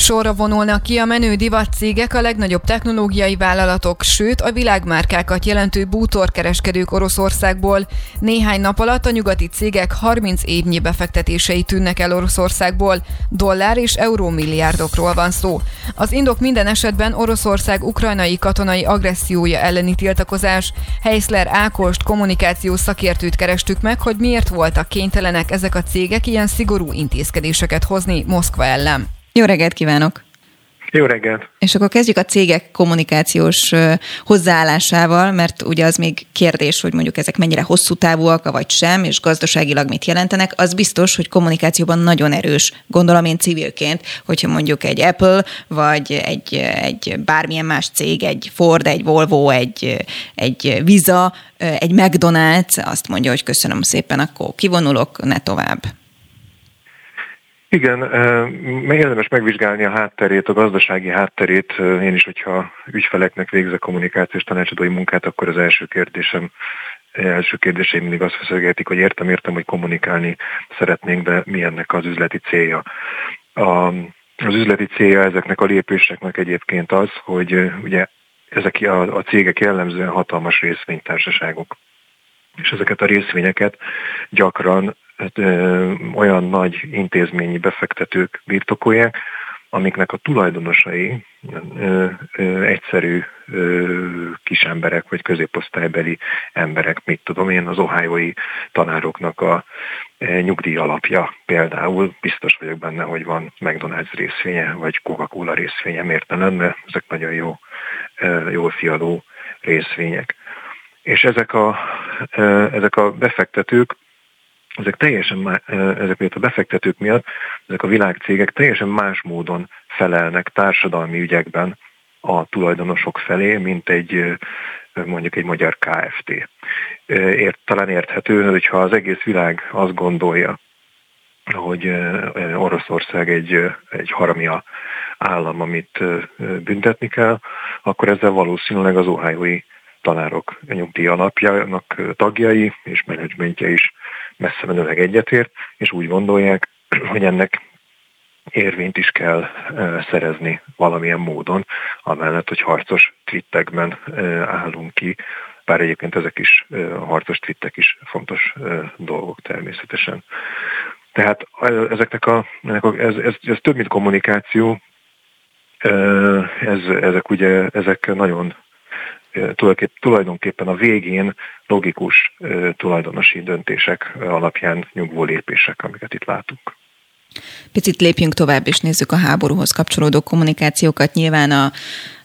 Sorra vonulnak ki a menő divat cégek, a legnagyobb technológiai vállalatok, sőt a világmárkákat jelentő bútorkereskedők Oroszországból. Néhány nap alatt a nyugati cégek 30 évnyi befektetései tűnnek el Oroszországból. Dollár és euró milliárdokról van szó. Az indok minden esetben Oroszország ukrajnai katonai agressziója elleni tiltakozás. Heiszler Ákost kommunikációs szakértőt kerestük meg, hogy miért voltak kénytelenek ezek a cégek ilyen szigorú intézkedéseket hozni Moszkva ellen. Jó reggelt kívánok! Jó reggelt! És akkor kezdjük a cégek kommunikációs hozzáállásával, mert ugye az még kérdés, hogy mondjuk ezek mennyire hosszú távúak, vagy sem, és gazdaságilag mit jelentenek. Az biztos, hogy kommunikációban nagyon erős, gondolom én civilként, hogyha mondjuk egy Apple, vagy egy, egy bármilyen más cég, egy Ford, egy Volvo, egy, egy Visa, egy McDonald's azt mondja, hogy köszönöm szépen, akkor kivonulok, ne tovább. Igen, érdemes megvizsgálni a hátterét, a gazdasági hátterét. Én is, hogyha ügyfeleknek végzek kommunikációs tanácsadói munkát, akkor az első kérdésem első kérdéseim mindig azt feszegetik, hogy értem, értem, hogy kommunikálni szeretnénk, de mi ennek az üzleti célja. A, az üzleti célja ezeknek a lépéseknek egyébként az, hogy ugye ezek a, a cégek jellemzően hatalmas részvénytársaságok. És ezeket a részvényeket gyakran ö, olyan nagy intézményi befektetők birtokolják, amiknek a tulajdonosai ö, ö, egyszerű ö, kis emberek, vagy középosztálybeli emberek, mit tudom én, az ohájói tanároknak a e, nyugdíj alapja például. Biztos vagyok benne, hogy van McDonald's részvénye, vagy Coca-Cola részvénye, miért ne lenne, ezek nagyon jó, e, jól fiadó részvények. És ezek a, ezek a befektetők ezek teljesen, ezek a befektetők miatt, ezek a világcégek teljesen más módon felelnek társadalmi ügyekben a tulajdonosok felé, mint egy mondjuk egy magyar KFT. Ért, talán érthető, hogyha az egész világ azt gondolja, hogy Oroszország egy, egy haramia állam, amit büntetni kell, akkor ezzel valószínűleg az ohio tanárok nyugdíj alapjának tagjai és menedzsmentje is messze menőleg egyetért, és úgy gondolják, hogy ennek érvényt is kell szerezni valamilyen módon, amellett, hogy harcos twittekben állunk ki, bár egyébként ezek is, a harcos twittek is fontos dolgok természetesen. Tehát ezeknek a, ez, ez, ez több, mint kommunikáció, ez, ezek ugye, ezek nagyon tulajdonképpen a végén logikus tulajdonosi döntések alapján nyugvó lépések, amiket itt látunk. Picit lépjünk tovább, és nézzük a háborúhoz kapcsolódó kommunikációkat. Nyilván a,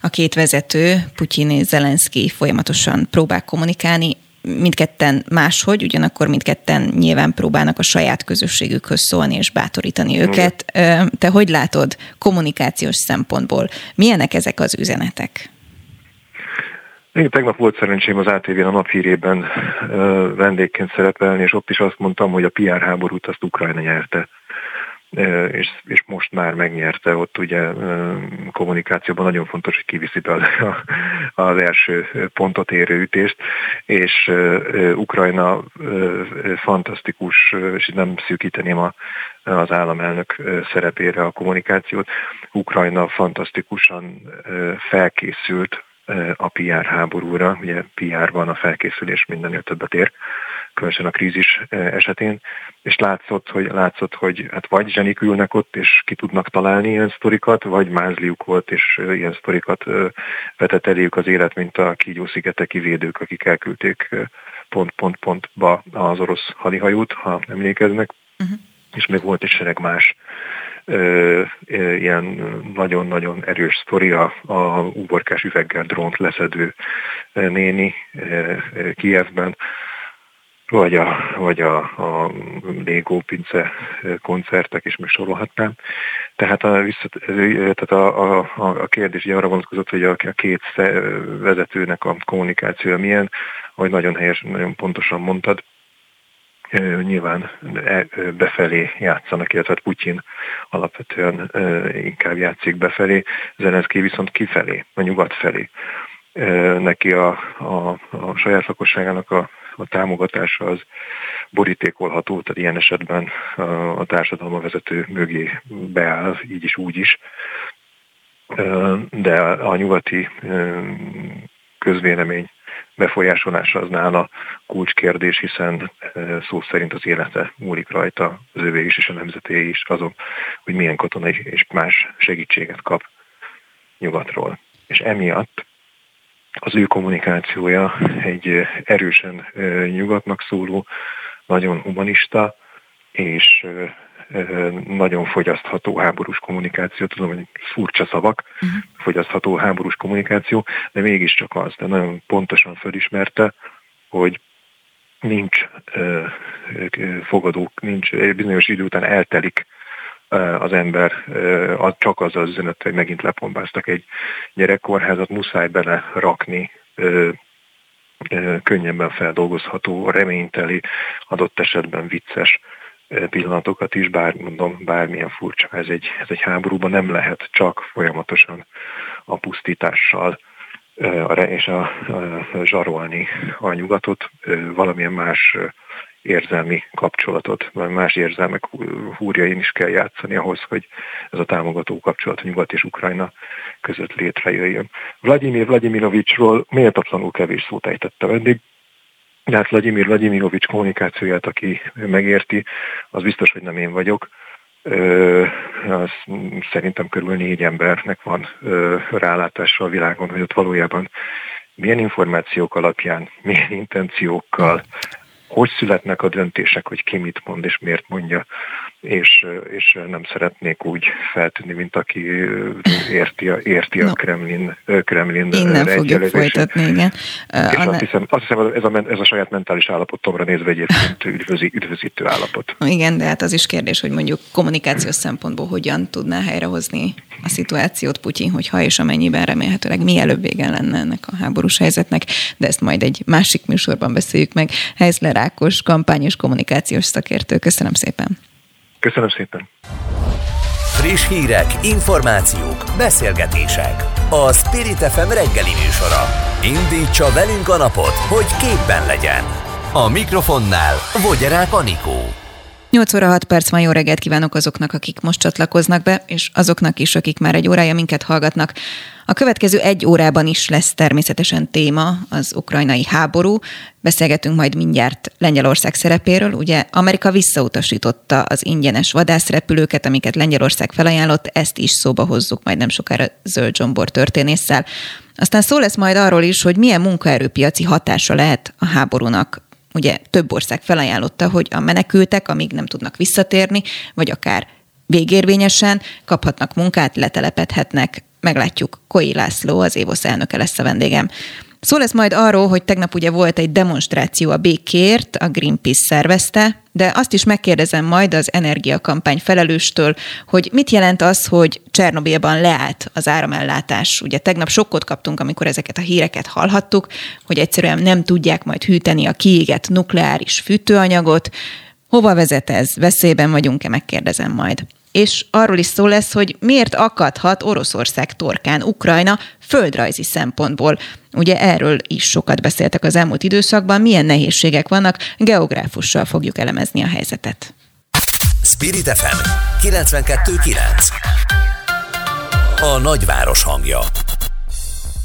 a két vezető, Putyin és Zelenszky folyamatosan próbál kommunikálni, mindketten máshogy, ugyanakkor mindketten nyilván próbálnak a saját közösségükhöz szólni és bátorítani őket. Te hogy látod kommunikációs szempontból? Milyenek ezek az üzenetek? Én tegnap volt szerencsém az ATV-n a naphírében vendégként szerepelni, és ott is azt mondtam, hogy a PR háborút azt Ukrajna nyerte. És, és most már megnyerte. Ott ugye kommunikációban nagyon fontos, hogy kiviszi be az első pontot érő ütést, és Ukrajna fantasztikus, és nem szűkíteném a, az államelnök szerepére a kommunikációt, Ukrajna fantasztikusan felkészült a PR háborúra, ugye PR van a felkészülés mindennél többet ér, különösen a krízis esetén, és látszott, hogy, látszott, hogy hát vagy zsenik ülnek ott, és ki tudnak találni ilyen sztorikat, vagy mázliuk volt, és ilyen sztorikat vetett eléjük az élet, mint a kígyószigeteki védők, akik elküldték pont-pont-pontba az orosz hadihajót, ha emlékeznek, uh-huh. és még volt egy sereg más ilyen nagyon-nagyon erős sztori a, a uborkás üveggel drónt leszedő néni Kievben, vagy a, vagy a, a Lego pince koncertek is még sorolhatnám. Tehát a, vissza, tehát a, a, a kérdés arra vonatkozott, hogy a, a két vezetőnek a kommunikációja milyen, ahogy nagyon helyes, nagyon pontosan mondtad, nyilván e, befelé játszanak, illetve hát Putyin alapvetően inkább játszik befelé, Zelenszky viszont kifelé, a nyugat felé. Neki a, a, a saját lakosságának a, a támogatása az borítékolható, tehát ilyen esetben a, társadalma vezető mögé beáll, így is, úgy is. De a nyugati közvélemény befolyásolása az nála kulcskérdés, hiszen szó szerint az élete múlik rajta, az övé is és a nemzeté is azon, hogy milyen katonai és más segítséget kap nyugatról. És emiatt az ő kommunikációja egy erősen nyugatnak szóló, nagyon humanista és nagyon fogyasztható háborús kommunikáció, tudom, hogy furcsa szavak, uh-huh. fogyasztható háborús kommunikáció, de mégiscsak az, de nagyon pontosan felismerte, hogy nincs fogadók, nincs bizonyos idő után eltelik az ember csak az az üzenet, hogy megint lepombáztak egy gyerekkorházat, muszáj bele rakni könnyebben feldolgozható, reményteli, adott esetben vicces pillanatokat is, bár mondom, bármilyen furcsa, ez egy, ez egy háborúban nem lehet csak folyamatosan a pusztítással és a, a, zsarolni a nyugatot, valamilyen más érzelmi kapcsolatot, vagy más érzelmek húrjain is kell játszani ahhoz, hogy ez a támogató kapcsolat a Nyugat és Ukrajna között létrejöjjön. Vladimir Vladimirovicsról méltatlanul kevés szót ejtette eddig, de hát Vladimir Vladimirovics kommunikációját, aki megérti, az biztos, hogy nem én vagyok. Ö, az szerintem körül négy embernek van ö, rálátása a világon, hogy ott valójában milyen információk alapján, milyen intenciókkal hogy születnek a döntések, hogy ki mit mond és miért mondja, és, és nem szeretnék úgy feltűnni, mint aki érti a, érti no. a Kremlin, Kremlin Innen fogjuk folytatni, igen. És Anna... azt hiszem, azt hiszem ez, a, ez a saját mentális állapotomra nézve egyébként üdvözi, üdvözítő állapot. Igen, de hát az is kérdés, hogy mondjuk kommunikációs szempontból hogyan tudná helyrehozni a szituációt Putyin, hogyha és amennyiben remélhetőleg mielőbb vége lenne ennek a háborús helyzetnek, de ezt majd egy másik műsorban beszéljük meg. Heizler Ákos, kampány és kommunikációs szakértő. Köszönöm szépen. Köszönöm szépen. Friss hírek, információk, beszélgetések. A Spirit FM reggeli műsora. Indítsa velünk a napot, hogy képben legyen. A mikrofonnál Vogyerák Anikó. 8 óra 6 perc van, jó reggelt kívánok azoknak, akik most csatlakoznak be, és azoknak is, akik már egy órája minket hallgatnak. A következő egy órában is lesz természetesen téma az ukrajnai háború. Beszélgetünk majd mindjárt Lengyelország szerepéről. Ugye Amerika visszautasította az ingyenes vadászrepülőket, amiket Lengyelország felajánlott, ezt is szóba hozzuk majd nem sokára Zöld Zsombor történésszel. Aztán szó lesz majd arról is, hogy milyen munkaerőpiaci hatása lehet a háborúnak ugye több ország felajánlotta, hogy a menekültek, amíg nem tudnak visszatérni, vagy akár végérvényesen kaphatnak munkát, letelepedhetnek. Meglátjuk, Koi László, az Évosz elnöke lesz a vendégem. Szó lesz majd arról, hogy tegnap ugye volt egy demonstráció a békért, a Greenpeace szervezte, de azt is megkérdezem majd az energiakampány felelőstől, hogy mit jelent az, hogy Csernobilban leállt az áramellátás. Ugye tegnap sokkot kaptunk, amikor ezeket a híreket hallhattuk, hogy egyszerűen nem tudják majd hűteni a kiégett nukleáris fűtőanyagot. Hova vezet ez? Veszélyben vagyunk-e? Megkérdezem majd és arról is szó lesz, hogy miért akadhat Oroszország torkán Ukrajna földrajzi szempontból. Ugye erről is sokat beszéltek az elmúlt időszakban, milyen nehézségek vannak, geográfussal fogjuk elemezni a helyzetet. Spirit FM 92.9 A nagyváros hangja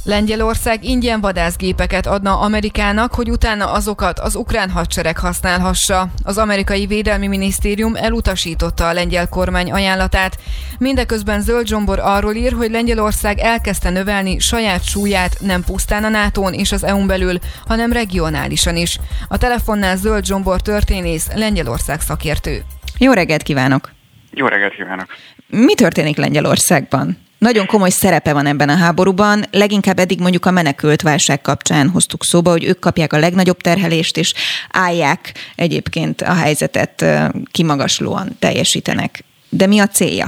Lengyelország ingyen vadászgépeket adna Amerikának, hogy utána azokat az ukrán hadsereg használhassa. Az amerikai védelmi minisztérium elutasította a lengyel kormány ajánlatát. Mindeközben Zöld Zsombor arról ír, hogy Lengyelország elkezdte növelni saját súlyát nem pusztán a nato és az EU-n belül, hanem regionálisan is. A telefonnál Zöld Zsombor történész, Lengyelország szakértő. Jó reggelt kívánok! Jó reggelt kívánok! Mi történik Lengyelországban? Nagyon komoly szerepe van ebben a háborúban, leginkább eddig mondjuk a menekült válság kapcsán hoztuk szóba, hogy ők kapják a legnagyobb terhelést, és állják egyébként a helyzetet kimagaslóan teljesítenek. De mi a célja?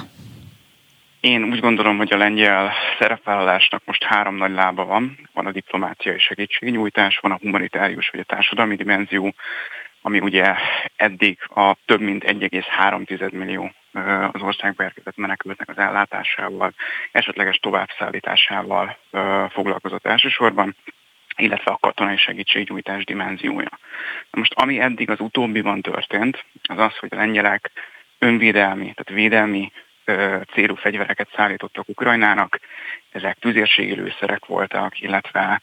Én úgy gondolom, hogy a lengyel szerepvállalásnak most három nagy lába van. Van a diplomáciai segítségnyújtás, van a humanitárius vagy a társadalmi dimenzió, ami ugye eddig a több mint 1,3 millió az országba érkezett menekültnek az ellátásával, esetleges továbbszállításával foglalkozott elsősorban illetve a katonai segítségnyújtás dimenziója. Na most ami eddig az utóbbiban történt, az az, hogy a lengyelek önvédelmi, tehát védelmi célú fegyvereket szállítottak Ukrajnának, ezek tüzérségi lőszerek voltak, illetve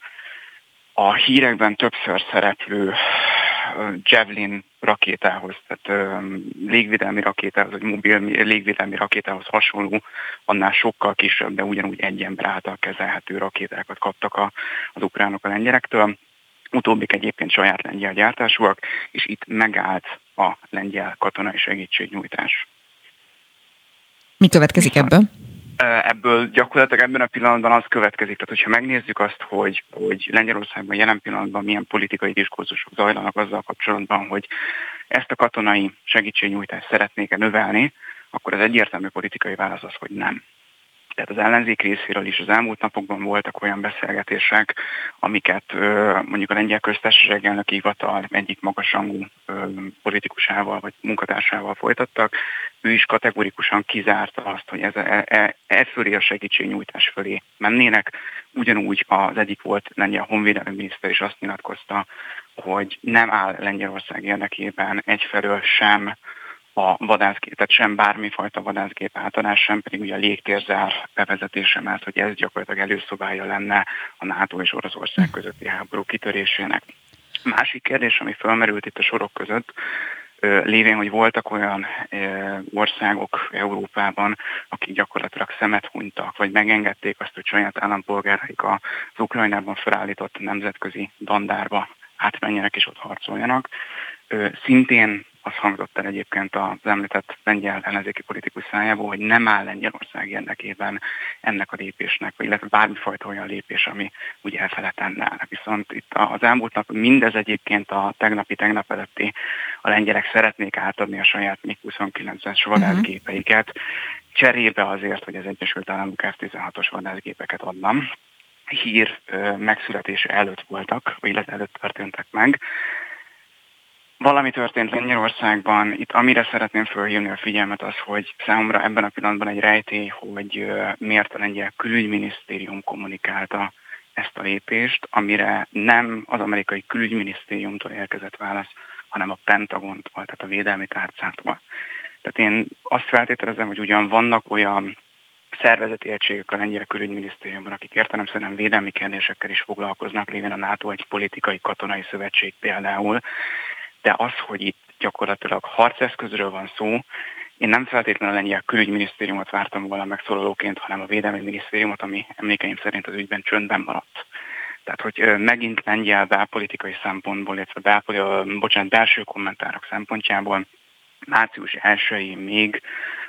a hírekben többször szereplő Javelin rakétához, tehát légvédelmi rakétához, vagy mobil légvédelmi rakétához hasonló, annál sokkal kisebb, de ugyanúgy egy ember által kezelhető rakétákat kaptak a, az ukránok a lengyelektől. Utóbbik egyébként saját lengyel gyártásúak, és itt megállt a lengyel katonai segítségnyújtás. Mi következik ebből? Ebből gyakorlatilag ebben a pillanatban az következik, tehát hogyha megnézzük azt, hogy, hogy Lengyelországban jelen pillanatban milyen politikai diskurzusok zajlanak azzal kapcsolatban, hogy ezt a katonai segítségnyújtást szeretnék-e növelni, akkor az egyértelmű politikai válasz az, hogy nem. Tehát az ellenzék részéről is az elmúlt napokban voltak olyan beszélgetések, amiket mondjuk a lengyel köztársaság elnöki hivatal egyik magasrangú politikusával vagy munkatársával folytattak. Ő is kategorikusan kizárta azt, hogy ez, e, e, ez fölé a segítségnyújtás fölé mennének. Ugyanúgy az egyik volt lengyel honvédelmi miniszter is azt nyilatkozta, hogy nem áll Lengyelország érdekében egyfelől sem a vadászgép, tehát sem bármifajta vadászgép átadás, sem pedig ugye a légtérzár bevezetése, mert hogy ez gyakorlatilag előszobája lenne a NATO és Oroszország közötti háború kitörésének. Másik kérdés, ami felmerült itt a sorok között, lévén, hogy voltak olyan országok Európában, akik gyakorlatilag szemet hunytak, vagy megengedték azt, hogy saját állampolgáraik az Ukrajnában felállított nemzetközi dandárba átmenjenek és ott harcoljanak. Szintén az hangzott el egyébként az említett lengyel ellenzéki politikus szájából, hogy nem áll Lengyelország érdekében ennek a lépésnek, illetve bármifajta olyan lépés, ami ugye elfele tenne. Viszont itt az elmúlt nap mindez egyébként a tegnapi, tegnap előtti a lengyelek szeretnék átadni a saját MiG-29-es vadászgépeiket, uh-huh. cserébe azért, hogy az Egyesült Államok F-16-os vadászgépeket adnam. Hír megszületése előtt voltak, vagy illetve előtt történtek meg valami történt Lengyelországban. Itt amire szeretném felhívni a figyelmet az, hogy számomra ebben a pillanatban egy rejtély, hogy miért a lengyel külügyminisztérium kommunikálta ezt a lépést, amire nem az amerikai külügyminisztériumtól érkezett válasz, hanem a Pentagontól, tehát a védelmi tárcától. Tehát én azt feltételezem, hogy ugyan vannak olyan szervezeti egységek a lengyel külügyminisztériumban, akik értelemszerűen védelmi kérdésekkel is foglalkoznak, lévén a NATO egy politikai katonai szövetség például, de az, hogy itt gyakorlatilag harceszközről van szó, én nem feltétlenül a lengyel külügyminisztériumot vártam volna megszólalóként, hanem a védelmi minisztériumot, ami emlékeim szerint az ügyben csöndben maradt. Tehát, hogy megint lengyel belpolitikai szempontból, illetve belpoli, bocsánat, belső kommentárok szempontjából március 1 még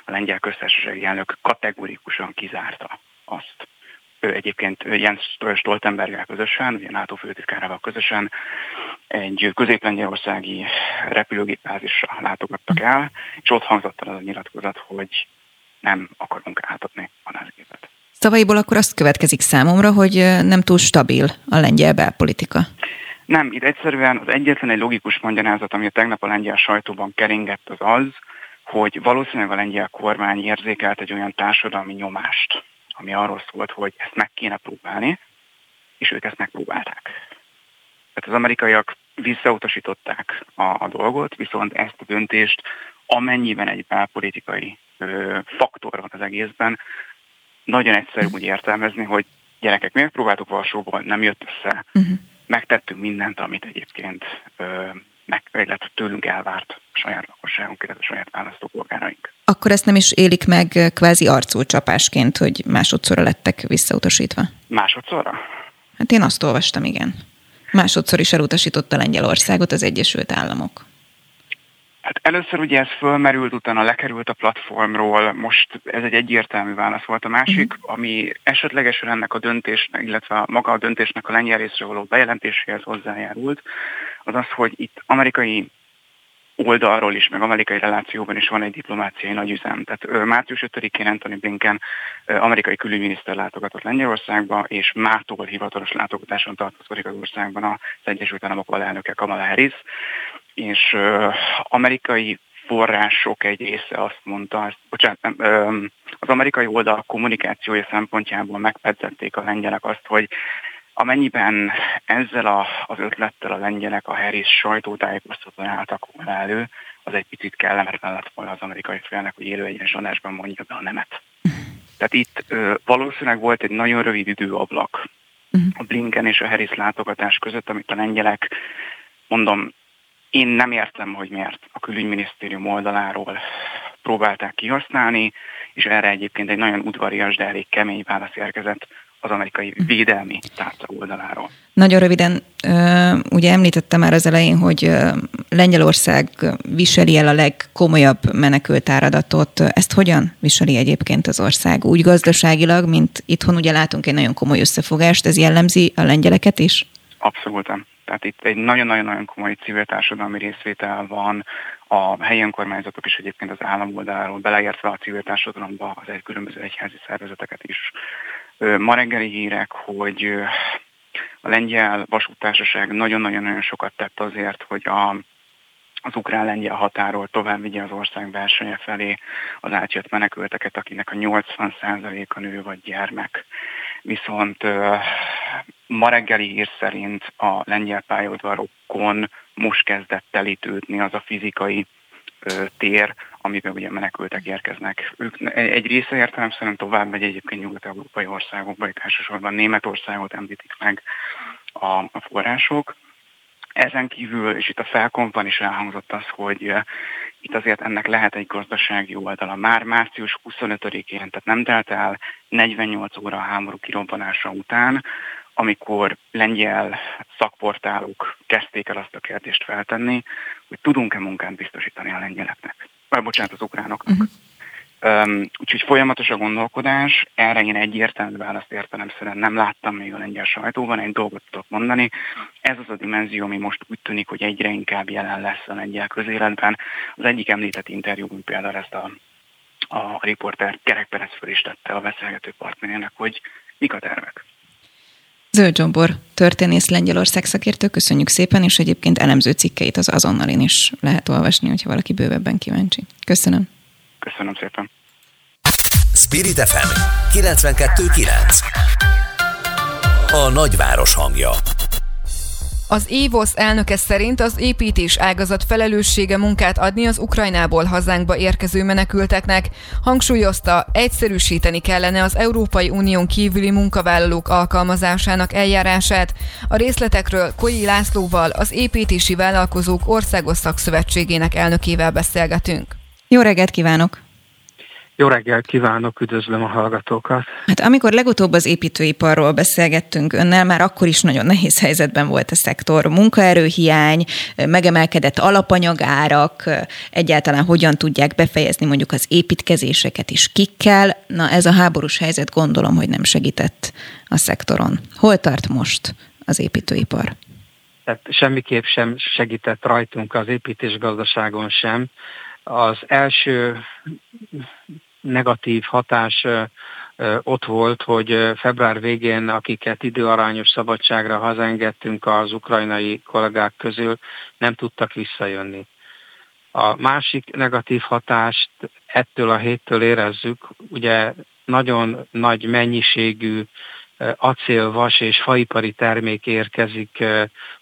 a lengyel köztársasági elnök kategorikusan kizárta azt, egyébként Jens Stoltenberggel közösen, ugye NATO főtitkárával közösen egy közép-lengyelországi repülőgépbázisra látogattak el, és ott hangzott el az a nyilatkozat, hogy nem akarunk átadni a názgépet. Szavaiból akkor azt következik számomra, hogy nem túl stabil a lengyel belpolitika. Nem, itt egyszerűen az egyetlen egy logikus magyarázat, ami a tegnap a lengyel sajtóban keringett, az az, hogy valószínűleg a lengyel kormány érzékelt egy olyan társadalmi nyomást, ami arról szólt, hogy ezt meg kéne próbálni, és ők ezt megpróbálták. Tehát az amerikaiak visszautasították a, a dolgot, viszont ezt a döntést, amennyiben egy belpolitikai ö, faktor van az egészben, nagyon egyszerű úgy értelmezni, hogy gyerekek, mi megpróbáltuk Varsóból, nem jött össze, uh-huh. megtettünk mindent, amit egyébként ö, meg, illetve tőlünk elvárt saját lakosságunk, illetve saját választópolgáraink. Akkor ezt nem is élik meg kvázi arculcsapásként, hogy másodszorra lettek visszautasítva? Másodszorra? Hát én azt olvastam, igen. Másodszor is elutasította Lengyelországot az Egyesült Államok. Hát először ugye ez fölmerült, utána lekerült a platformról, most ez egy egyértelmű válasz volt. A másik, uh-huh. ami esetlegesen ennek a döntésnek, illetve maga a döntésnek a lengyel részről való bejelentéséhez hozzájárult, az az, hogy itt amerikai oldalról is, meg amerikai relációban is van egy diplomáciai nagyüzem. Tehát március 5-én Anthony Blinken amerikai külügyminiszter látogatott Lengyelországba, és mától hivatalos látogatáson tartózkodik az országban az Egyesült Államok alelnöke Kamala Harris, és amerikai források egy része azt mondta, bocsánat, az amerikai oldal kommunikációja szempontjából megpedzették a lengyelek azt, hogy amennyiben ezzel a, az ötlettel a lengyelek a Harris sajtótájékoztatón álltak volna elő, az egy picit kellemetlen lett volna az amerikai félnek, hogy élő egyenes adásban mondja be a nemet. Tehát itt ö, valószínűleg volt egy nagyon rövid időablak a Blinken és a Harris látogatás között, amit a lengyelek, mondom, én nem értem, hogy miért a külügyminisztérium oldaláról próbálták kihasználni, és erre egyébként egy nagyon udvarias, de elég kemény válasz érkezett az amerikai védelmi tárca oldaláról. Nagyon röviden, ugye említettem már az elején, hogy Lengyelország viseli el a legkomolyabb menekült áradatot. Ezt hogyan viseli egyébként az ország? Úgy gazdaságilag, mint itthon ugye látunk egy nagyon komoly összefogást, ez jellemzi a lengyeleket is? Abszolút. Tehát itt egy nagyon-nagyon-nagyon komoly civil társadalmi részvétel van, a helyi önkormányzatok is egyébként az állam oldaláról, beleértve a civil társadalomba az egy különböző egyházi szervezeteket is. Ma reggeli hírek, hogy a lengyel vasútársaság nagyon-nagyon-nagyon sokat tett azért, hogy a az ukrán-lengyel határól tovább vigye az ország versenye felé az átjött menekülteket, akinek a 80%-a nő vagy gyermek. Viszont ma reggeli hír szerint a lengyel pályaudvarokon most kezdett telítődni az a fizikai tér, amiben ugye menekültek érkeznek. Ők egy része értelemszerűen tovább megy egyébként nyugat-európai országokba, itt elsősorban Németországot említik meg a, a források. Ezen kívül, és itt a felkonban is elhangzott az, hogy uh, itt azért ennek lehet egy gazdasági oldala. Már március 25-én, tehát nem telt el 48 óra a háború kirobbanása után, amikor lengyel szakportálok kezdték el azt a kérdést feltenni, hogy tudunk-e munkát biztosítani a lengyeleknek, vagy bocsánat, az ukránoknak. Uh-huh. Um, úgyhogy folyamatos a gondolkodás, erre én egyértelmű választ értelemszerűen nem láttam még a lengyel sajtóban, egy dolgot tudok mondani. Ez az a dimenzió, ami most úgy tűnik, hogy egyre inkább jelen lesz a lengyel közéletben. Az egyik említett interjúban például ezt a, a riporter Kerek Perez föl is tette a beszélgető partnerének, hogy mik a tervek. Zöld Zsombor, történész Lengyelország szakértő, köszönjük szépen, és egyébként elemző cikkeit az azonnalin is lehet olvasni, hogyha valaki bővebben kíváncsi. Köszönöm. Köszönöm szépen. Spirit FM 92.9 A nagyváros hangja az EVOS elnöke szerint az építés ágazat felelőssége munkát adni az Ukrajnából hazánkba érkező menekülteknek. Hangsúlyozta, egyszerűsíteni kellene az Európai Unión kívüli munkavállalók alkalmazásának eljárását. A részletekről Koi Lászlóval, az Építési Vállalkozók Országos Szakszövetségének elnökével beszélgetünk. Jó reggelt kívánok! Jó reggelt kívánok, üdvözlöm a hallgatókat. Hát amikor legutóbb az építőiparról beszélgettünk önnel, már akkor is nagyon nehéz helyzetben volt a szektor. Munkaerőhiány, megemelkedett alapanyagárak, egyáltalán hogyan tudják befejezni mondjuk az építkezéseket is kikkel. Na ez a háborús helyzet gondolom, hogy nem segített a szektoron. Hol tart most az építőipar? Tehát semmiképp sem segített rajtunk az építésgazdaságon sem az első negatív hatás ott volt, hogy február végén, akiket időarányos szabadságra hazaengedtünk az ukrajnai kollégák közül, nem tudtak visszajönni. A másik negatív hatást ettől a héttől érezzük, ugye nagyon nagy mennyiségű acél, vas és faipari termék érkezik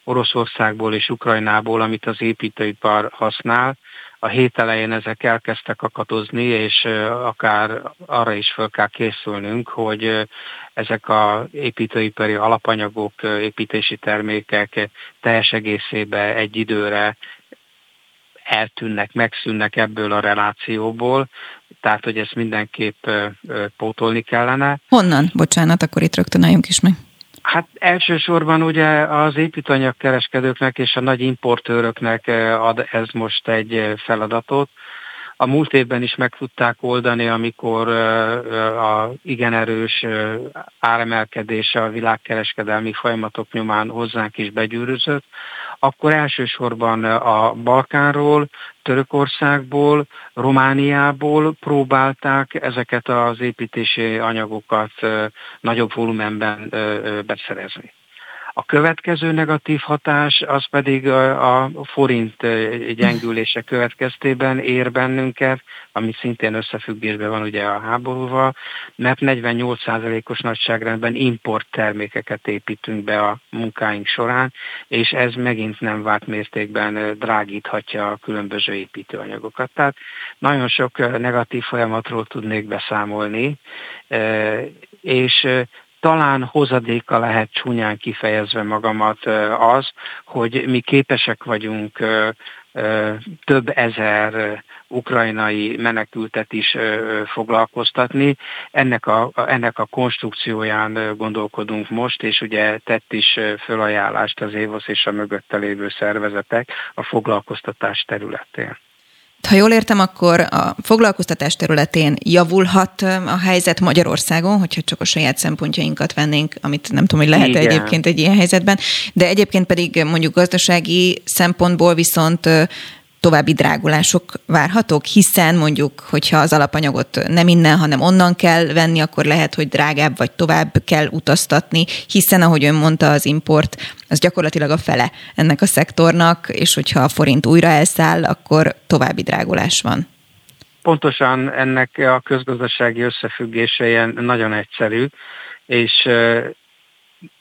Oroszországból és Ukrajnából, amit az építőipar használ, a hét elején ezek elkezdtek akadozni, és akár arra is fel kell készülnünk, hogy ezek a építőipari alapanyagok, építési termékek teljes egészébe egy időre eltűnnek, megszűnnek ebből a relációból, tehát hogy ezt mindenképp pótolni kellene. Honnan? Bocsánat, akkor itt rögtön álljunk is meg. Hát elsősorban ugye az építőanyagkereskedőknek és a nagy importőröknek eh, ad ez most egy eh, feladatot. A múlt évben is meg tudták oldani, amikor eh, a igen erős áremelkedése a világkereskedelmi folyamatok nyomán hozzánk is begyűrözött, akkor elsősorban a Balkánról, Törökországból, Romániából próbálták ezeket az építési anyagokat nagyobb volumenben beszerezni. A következő negatív hatás az pedig a forint gyengülése következtében ér bennünket, ami szintén összefüggésben van ugye a háborúval, mert 48%-os nagyságrendben import termékeket építünk be a munkáink során, és ez megint nem várt mértékben drágíthatja a különböző építőanyagokat. Tehát nagyon sok negatív folyamatról tudnék beszámolni, és talán hozadéka lehet csúnyán kifejezve magamat az, hogy mi képesek vagyunk több ezer ukrajnai menekültet is foglalkoztatni. Ennek a, ennek a konstrukcióján gondolkodunk most, és ugye tett is fölajánlást az ÉVOSZ és a mögötte lévő szervezetek a foglalkoztatás területén. Ha jól értem, akkor a foglalkoztatás területén javulhat a helyzet Magyarországon, hogyha csak a saját szempontjainkat vennénk, amit nem tudom, hogy lehet egyébként egy ilyen helyzetben, de egyébként pedig mondjuk gazdasági szempontból viszont további drágulások várhatók, hiszen mondjuk, hogyha az alapanyagot nem innen, hanem onnan kell venni, akkor lehet, hogy drágább vagy tovább kell utaztatni, hiszen ahogy ön mondta, az import az gyakorlatilag a fele ennek a szektornak, és hogyha a forint újra elszáll, akkor további drágulás van. Pontosan ennek a közgazdasági összefüggése ilyen nagyon egyszerű, és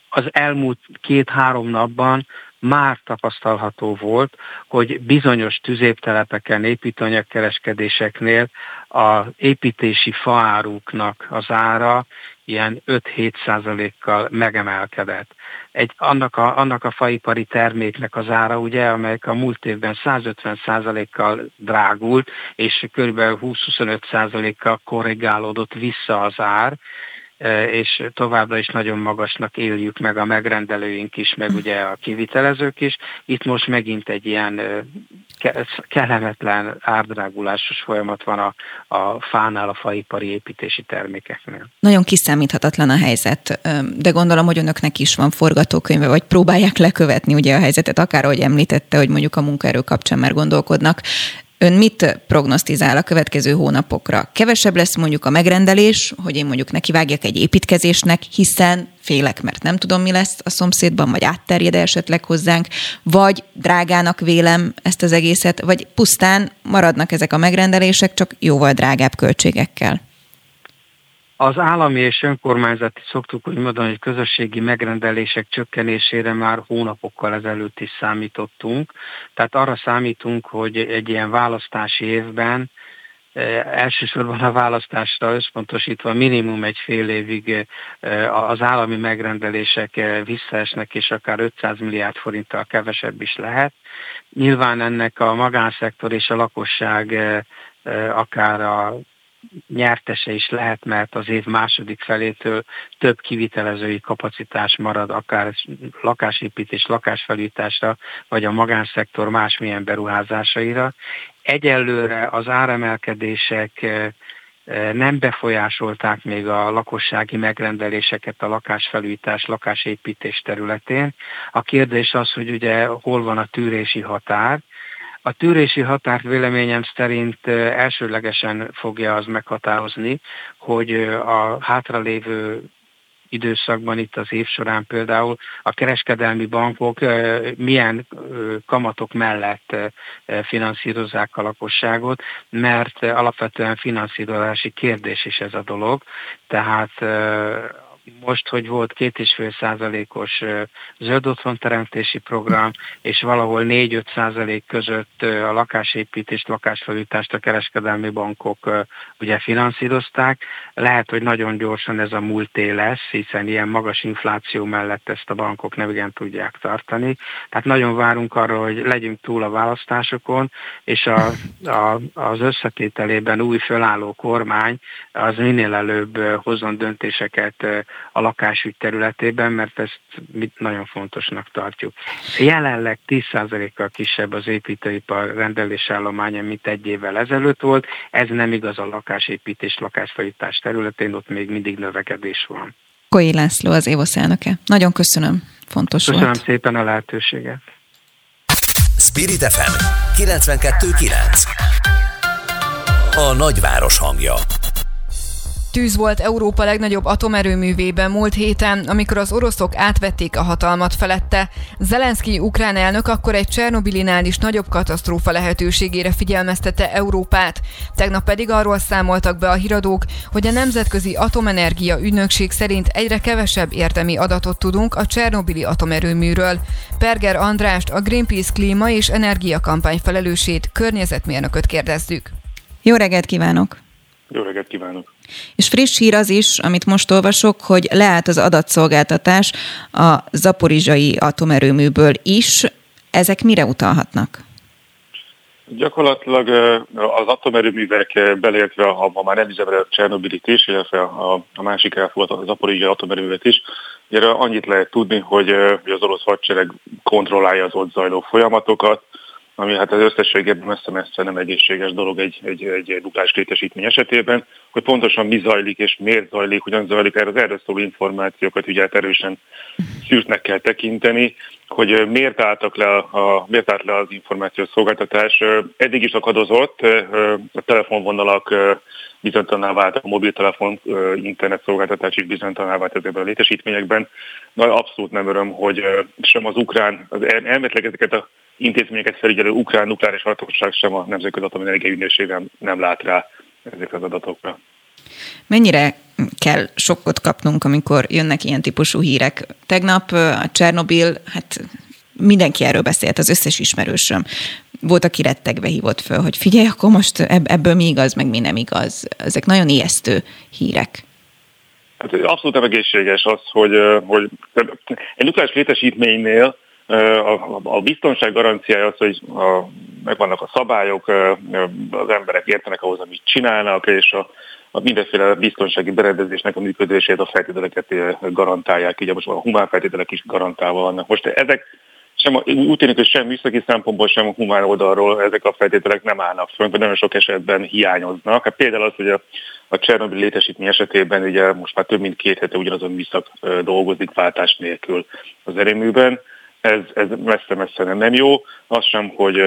az elmúlt két-három napban már tapasztalható volt, hogy bizonyos tüzéptelepeken, építőanyagkereskedéseknél a építési faáruknak az ára ilyen 5-7 százalékkal megemelkedett. Egy, annak, a, annak a faipari terméknek az ára, ugye, amelyek a múlt évben 150 százalékkal drágult, és kb. 20-25 százalékkal korrigálódott vissza az ár, és továbbra is nagyon magasnak éljük meg a megrendelőink is, meg ugye a kivitelezők is. Itt most megint egy ilyen kellemetlen árdrágulásos folyamat van a, a fánál, a faipari építési termékeknél. Nagyon kiszámíthatatlan a helyzet, de gondolom, hogy önöknek is van forgatókönyve, vagy próbálják lekövetni ugye a helyzetet, akár ahogy említette, hogy mondjuk a munkaerő kapcsán már gondolkodnak. Ön mit prognosztizál a következő hónapokra? Kevesebb lesz mondjuk a megrendelés, hogy én mondjuk nekivágjak egy építkezésnek, hiszen félek, mert nem tudom, mi lesz a szomszédban, vagy átterjed esetleg hozzánk, vagy drágának vélem ezt az egészet, vagy pusztán maradnak ezek a megrendelések, csak jóval drágább költségekkel. Az állami és önkormányzati szoktuk úgy mondani, hogy közösségi megrendelések csökkenésére már hónapokkal ezelőtt is számítottunk. Tehát arra számítunk, hogy egy ilyen választási évben eh, elsősorban a választásra összpontosítva minimum egy fél évig eh, az állami megrendelések eh, visszaesnek, és akár 500 milliárd forinttal kevesebb is lehet. Nyilván ennek a magánszektor és a lakosság akár a nyertese is lehet, mert az év második felétől több kivitelezői kapacitás marad, akár lakásépítés, lakásfelújításra, vagy a magánszektor másmilyen beruházásaira. Egyelőre az áremelkedések eh, eh, nem befolyásolták még a lakossági megrendeléseket a lakásfelújítás, lakásépítés területén. A kérdés az, hogy ugye hol van a tűrési határ, a tűrési határt véleményem szerint elsőlegesen fogja az meghatározni, hogy a hátralévő időszakban itt az év során például a kereskedelmi bankok milyen kamatok mellett finanszírozzák a lakosságot, mert alapvetően finanszírozási kérdés is ez a dolog, tehát most, hogy volt két és fél százalékos zöld otthonteremtési program, és valahol 4-5 százalék között a lakásépítést, lakásfelújítást a kereskedelmi bankok ugye finanszírozták. Lehet, hogy nagyon gyorsan ez a múlté lesz, hiszen ilyen magas infláció mellett ezt a bankok nem igen tudják tartani. Tehát nagyon várunk arra, hogy legyünk túl a választásokon, és a, a, az összetételében új fölálló kormány az minél előbb hozzon döntéseket a lakásügy területében, mert ezt mi nagyon fontosnak tartjuk. Jelenleg 10%-kal kisebb az építőipar rendelésállománya, mint egy évvel ezelőtt volt. Ez nem igaz a lakásépítés, lakásfelújítás területén, ott még mindig növekedés van. Koi László az Évosz elnöke. Nagyon köszönöm, fontos köszönöm volt. Köszönöm szépen a lehetőséget. Spirit FM 92.9 A nagyváros hangja Tűz volt Európa legnagyobb atomerőművében múlt héten, amikor az oroszok átvették a hatalmat felette. Zelenszky ukrán elnök akkor egy Csernobilinál is nagyobb katasztrófa lehetőségére figyelmeztette Európát. Tegnap pedig arról számoltak be a híradók, hogy a Nemzetközi Atomenergia Ügynökség szerint egyre kevesebb értemi adatot tudunk a Csernobili atomerőműről. Perger Andrást, a Greenpeace klíma és energiakampány felelősét, környezetmérnököt kérdezzük. Jó reggelt kívánok! Jó reggelt kívánok! És friss hír az is, amit most olvasok, hogy leállt az adatszolgáltatás a zaporizsai atomerőműből is. Ezek mire utalhatnak? Gyakorlatilag az atomerőművek beleértve a, a már nem üzemelő Csernobilit is, illetve a, a másik elfogadott az zaporizsai atomerőművet is. Erre annyit lehet tudni, hogy, hogy az orosz hadsereg kontrollálja az ott zajló folyamatokat, ami hát az összességében messze-messze nem egészséges dolog egy, egy, egy nukleáris létesítmény esetében, hogy pontosan mi zajlik és miért zajlik, hogyan zajlik, erre az erről szóló információkat ugye hát erősen szűrtnek kell tekinteni, hogy miért álltak le a, miért állt le az információs szolgáltatás. Eddig is akadozott, a telefonvonalak bizonytalaná váltak, a mobiltelefon internet szolgáltatás is bizonytalaná vált ezekben a létesítményekben. Na, abszolút nem öröm, hogy sem az ukrán, az elmetleg ezeket a intézményeket felügyelő ukrán nukleáris hatóság, sem a Nemzetközi Ügynökség nem, nem lát rá ezekre az adatokra. Mennyire kell sokkot kapnunk, amikor jönnek ilyen típusú hírek? Tegnap a Csernobil, hát mindenki erről beszélt, az összes ismerősöm. Volt, aki rettegve hívott föl, hogy figyelj, akkor most ebből mi igaz, meg mi nem igaz. Ezek nagyon ijesztő hírek. Hát abszolút nem egészséges az, hogy, hogy egy nukleáris létesítménynél a, a biztonság garanciája az, hogy a, megvannak a szabályok, az emberek értenek ahhoz, amit csinálnak, és a, a mindenféle biztonsági berendezésnek a működését, a feltételeket garantálják, így most a humán feltételek is garantálva vannak. Most ezek sem, úgy tűnik, hogy sem műszaki szempontból, sem a humán oldalról ezek a feltételek nem állnak föl, vagy nagyon sok esetben hiányoznak. Hát például az, hogy a, a Csernobyl létesítmény esetében ugye most már több mint két hete ugyanazon műszak dolgozik váltás nélkül az erőműben. Ez, ez messze-messze nem, nem jó. Az sem, hogy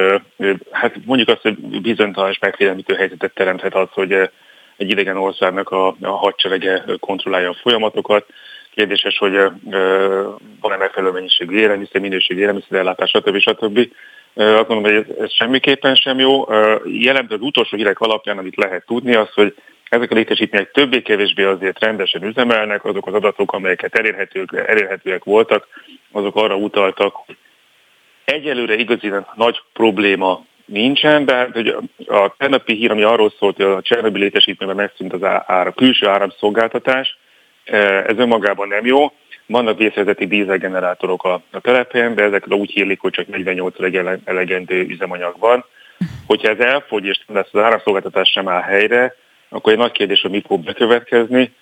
hát mondjuk azt, hogy bizonytalan és megfélemlítő helyzetet teremthet az, hogy egy idegen országnak a, a hadserege kontrollálja a folyamatokat, Kérdéses, hogy van-e megfelelő mennyiségű élelmiszer, minőségű élelmiszerellátás, stb. stb. Azt mondom, hogy ez, ez semmiképpen sem jó. Jelentő az utolsó hírek alapján, amit lehet tudni, az, hogy ezek a létesítmények többé-kevésbé azért rendesen üzemelnek, azok az adatok, amelyeket elérhetők, elérhetőek voltak, azok arra utaltak, hogy egyelőre igazi nagy probléma nincsen, de hogy a tegnapi hír, ami arról szólt, hogy a Csernobyl létesítményben megszűnt az ára, külső áramszolgáltatás, ez önmagában nem jó. Vannak vészhelyzeti dízelgenerátorok a, a telepen, de ezekre úgy hírlik, hogy csak 48 elegendő üzemanyag van. Hogyha ez elfogy, és lesz az áramszolgáltatás sem áll helyre, akkor egy nagy kérdés, hogy mi fog bekövetkezni.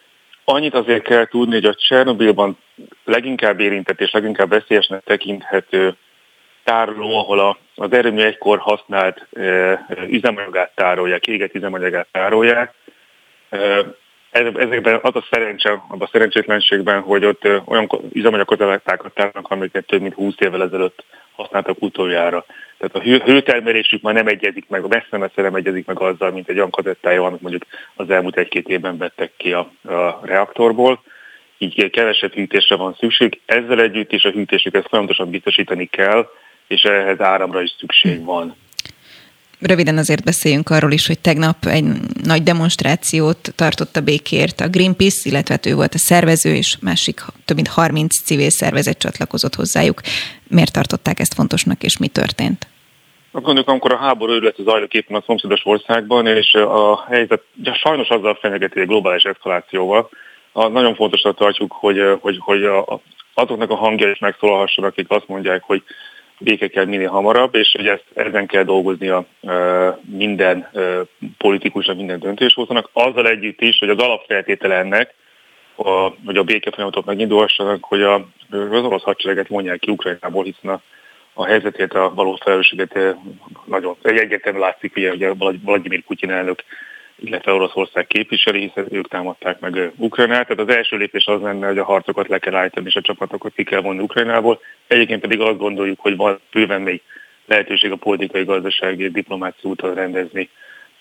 Annyit azért kell tudni, hogy a Csernobilban leginkább érintett és leginkább veszélyesnek tekinthető tároló, ahol az erőmű egykor használt e, üzemanyagát tárolják, égett üzemanyagát tárolják. Ezekben az a szerencse, abban a szerencsétlenségben, hogy ott olyan üzemanyagkozalátákat tárnak, amiket több mint 20 évvel ezelőtt használtak utoljára. Tehát a hőtermelésük már nem egyezik meg, messze-messze nem egyezik meg azzal, mint egy olyan kazettája, amit mondjuk az elmúlt egy-két évben vettek ki a, a reaktorból. Így kevesebb hűtésre van szükség. Ezzel együtt is a hűtésüket folyamatosan biztosítani kell, és ehhez áramra is szükség van. Röviden azért beszéljünk arról is, hogy tegnap egy nagy demonstrációt tartott a békért a Greenpeace, illetve hát ő volt a szervező, és másik több mint 30 civil szervezet csatlakozott hozzájuk. Miért tartották ezt fontosnak, és mi történt? Azt gondoljuk, amikor a háború őrület zajlok éppen a szomszédos országban, és a helyzet ja, sajnos azzal fenyegeti egy globális eszkalációval, a, nagyon fontosnak tartjuk, hogy, hogy, hogy a, azoknak a hangja is megszólalhassanak, akik azt mondják, hogy béke kell minél hamarabb, és hogy ezt, ezen kell dolgozni a minden politikusnak, minden döntéshozónak, azzal együtt is, hogy az alapfeltétele ennek, a, hogy a béke folyamatok megindulhassanak, hogy a, az orosz hadsereget mondják ki Ukrajnából, hiszen a, a helyzetét, a valós felelősséget nagyon egyértelműen látszik, ugye, hogy Vladimir Putyin elnök illetve Oroszország képviseli, hiszen ők támadták meg Ukrajnát. Tehát az első lépés az lenne, hogy a harcokat le kell állítani, és a csapatokat ki kell vonni Ukrajnából. Egyébként pedig azt gondoljuk, hogy van bőven még lehetőség a politikai, gazdasági, diplomáciai úton rendezni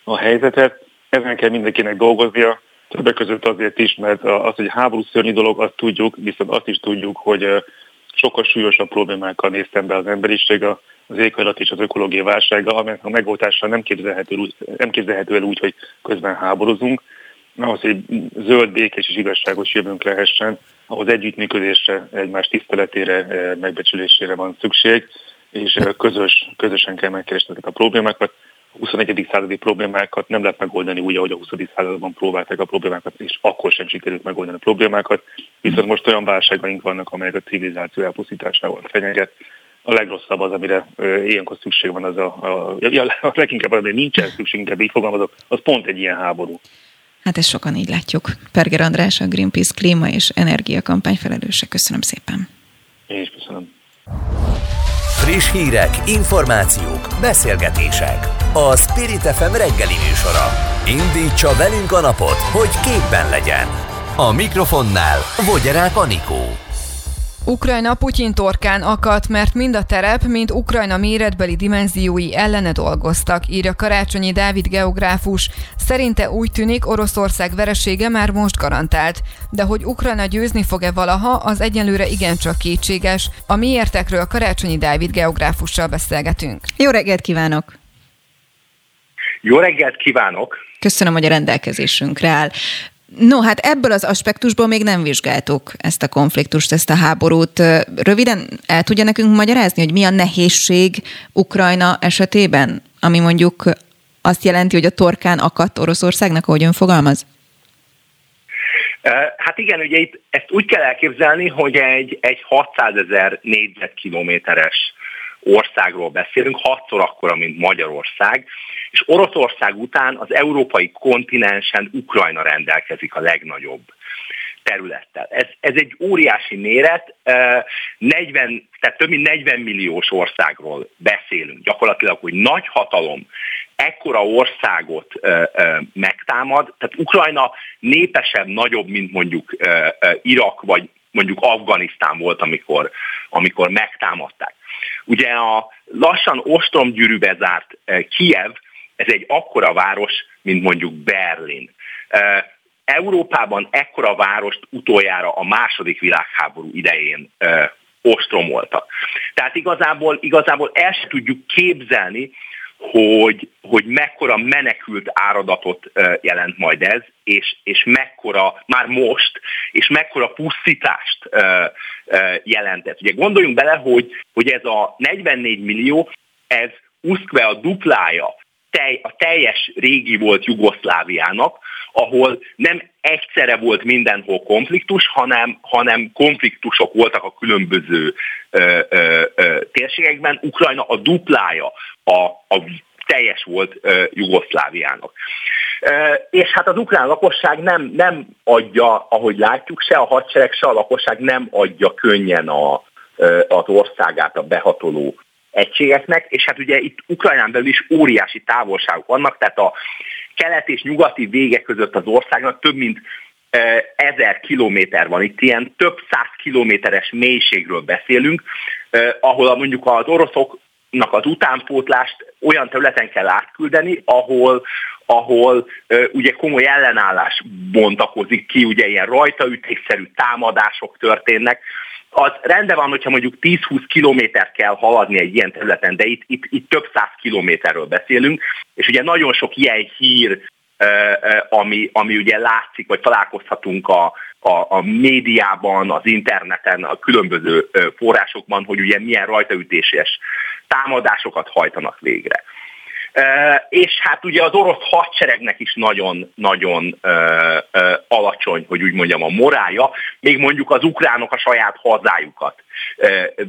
a helyzetet. Ezen kell mindenkinek dolgoznia, többek között azért is, mert az, hogy háború szörnyű dolog, azt tudjuk, viszont azt is tudjuk, hogy sokkal súlyosabb problémákkal néz szembe az emberiség az éghajlat és az ökológiai válsága, amelynek a megoldása nem képzelhető, nem képzelhető el úgy, hogy közben háborúzunk. Ahhoz, hogy zöld, békés és igazságos jövőnk lehessen, ahhoz együttműködésre, egymás tiszteletére, eh, megbecsülésére van szükség, és eh, közös, közösen kell megkeresni ezeket a problémákat. A 21. századi problémákat nem lehet megoldani úgy, ahogy a 20. században próbálták a problémákat, és akkor sem sikerült megoldani a problémákat. Viszont most olyan válságaink vannak, amelyek a civilizáció elpusztításával fenyeget, a legrosszabb az, amire ilyenkor szükség van, az a, a, a, a leginkább, amire nincsen szükség, inkább így fogalmazok, az pont egy ilyen háború. Hát ezt sokan így látjuk. Perger András, a Greenpeace klíma és energia kampány felelőse. Köszönöm szépen. Én is köszönöm. Friss hírek, információk, beszélgetések. A Spirit FM reggeli műsora. Indítsa velünk a napot, hogy képben legyen. A mikrofonnál Vogyerák Anikó. Ukrajna Putyin torkán akadt, mert mind a terep, mind Ukrajna méretbeli dimenziói ellene dolgoztak, írja Karácsonyi Dávid geográfus. Szerinte úgy tűnik, Oroszország veresége már most garantált. De hogy Ukrajna győzni fog-e valaha, az egyenlőre igencsak kétséges. A miértekről Karácsonyi Dávid geográfussal beszélgetünk. Jó reggelt kívánok! Jó reggelt kívánok! Köszönöm, hogy a rendelkezésünkre áll. No, hát ebből az aspektusból még nem vizsgáltuk ezt a konfliktust, ezt a háborút. Röviden el tudja nekünk magyarázni, hogy mi a nehézség Ukrajna esetében, ami mondjuk azt jelenti, hogy a torkán akadt Oroszországnak, ahogy ön fogalmaz? Hát igen, ugye itt ezt úgy kell elképzelni, hogy egy, egy 600 ezer négyzetkilométeres országról beszélünk, hatszor akkora, mint Magyarország, és Oroszország után az európai kontinensen Ukrajna rendelkezik a legnagyobb területtel. Ez, ez egy óriási méret, 40, tehát több mint 40 milliós országról beszélünk. Gyakorlatilag, hogy nagy hatalom ekkora országot megtámad, tehát Ukrajna népesebb, nagyobb, mint mondjuk Irak vagy mondjuk Afganisztán volt, amikor, amikor megtámadták. Ugye a lassan ostromgyűrűbe zárt Kiev ez egy akkora város, mint mondjuk Berlin. Európában ekkora várost utoljára a második világháború idején ostromoltak. Tehát igazából, igazából el tudjuk képzelni, hogy, hogy mekkora menekült áradatot jelent majd ez, és, és mekkora, már most, és mekkora pusztítást jelentett. Ugye gondoljunk bele, hogy, hogy ez a 44 millió, ez uszkve a duplája tej, a teljes régi volt Jugoszláviának, ahol nem egyszerre volt mindenhol konfliktus, hanem, hanem konfliktusok voltak a különböző ö, ö, ö, térségekben. Ukrajna a duplája a, a teljes volt uh, Jugoszláviának. Uh, és hát az ukrán lakosság nem, nem adja, ahogy látjuk, se a hadsereg, se a lakosság nem adja könnyen a, az országát a behatoló egységeknek, és hát ugye itt Ukrajnán belül is óriási távolságok vannak, tehát a kelet és nyugati vége között az országnak több mint ezer kilométer van, itt ilyen több száz kilométeres mélységről beszélünk, ahol mondjuk az oroszoknak az utánpótlást olyan területen kell átküldeni, ahol, ahol ugye komoly ellenállás bontakozik ki, ugye ilyen rajtaütésszerű támadások történnek, az rendben van, hogyha mondjuk 10-20 kilométer kell haladni egy ilyen területen, de itt, itt, itt több száz kilométerről beszélünk, és ugye nagyon sok ilyen hír, ami, ami ugye látszik, vagy találkozhatunk a, a, a médiában, az interneten, a különböző forrásokban, hogy ugye milyen rajtaütéses támadásokat hajtanak végre. És hát ugye az orosz hadseregnek is nagyon-nagyon alacsony, hogy úgy mondjam, a morája, még mondjuk az ukránok a saját hazájukat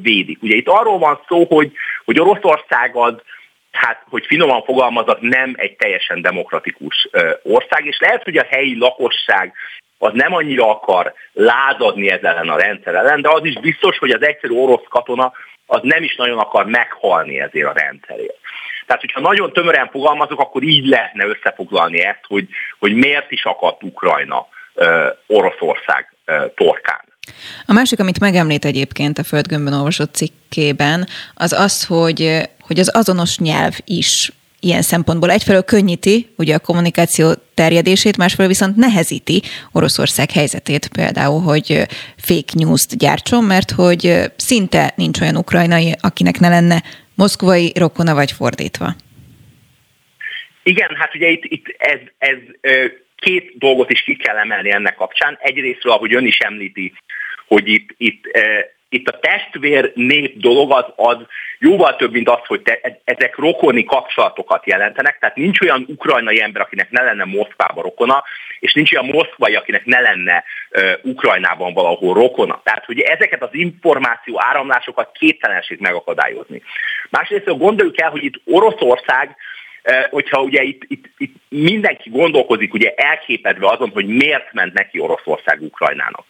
védik. Ugye itt arról van szó, hogy, hogy Oroszország az, hát, hogy finoman fogalmazok, nem egy teljesen demokratikus ország, és lehet, hogy a helyi lakosság az nem annyira akar lázadni ezzel ellen a rendszer ellen, de az is biztos, hogy az egyszerű orosz katona az nem is nagyon akar meghalni ezért a rendszerért. Tehát, hogyha nagyon tömören fogalmazok, akkor így lehetne összefoglalni ezt, hogy, hogy miért is akadt Ukrajna Oroszország torkán. A másik, amit megemlít egyébként a Földgömbön olvasott cikkében, az az, hogy, hogy az azonos nyelv is ilyen szempontból egyfelől könnyíti ugye a kommunikáció terjedését, másfelől viszont nehezíti Oroszország helyzetét például, hogy fake news-t gyártson, mert hogy szinte nincs olyan ukrajnai, akinek ne lenne moszkvai rokona, vagy fordítva? Igen, hát ugye itt, itt ez, ez két dolgot is ki kell emelni ennek kapcsán. Egyrésztről, ahogy ön is említi, hogy itt, itt itt a testvér nép dolog az, az jóval több, mint az, hogy te, e, ezek rokoni kapcsolatokat jelentenek, tehát nincs olyan ukrajnai ember, akinek ne lenne Moszkvában rokona, és nincs olyan moszkvai, akinek ne lenne uh, Ukrajnában valahol rokona. Tehát, hogy ezeket az információ áramlásokat képtelenség megakadályozni. Másrészt gondoljuk el, hogy itt Oroszország hogyha ugye itt, itt, itt mindenki gondolkozik ugye elképedve azon, hogy miért ment neki Oroszország Ukrajnának.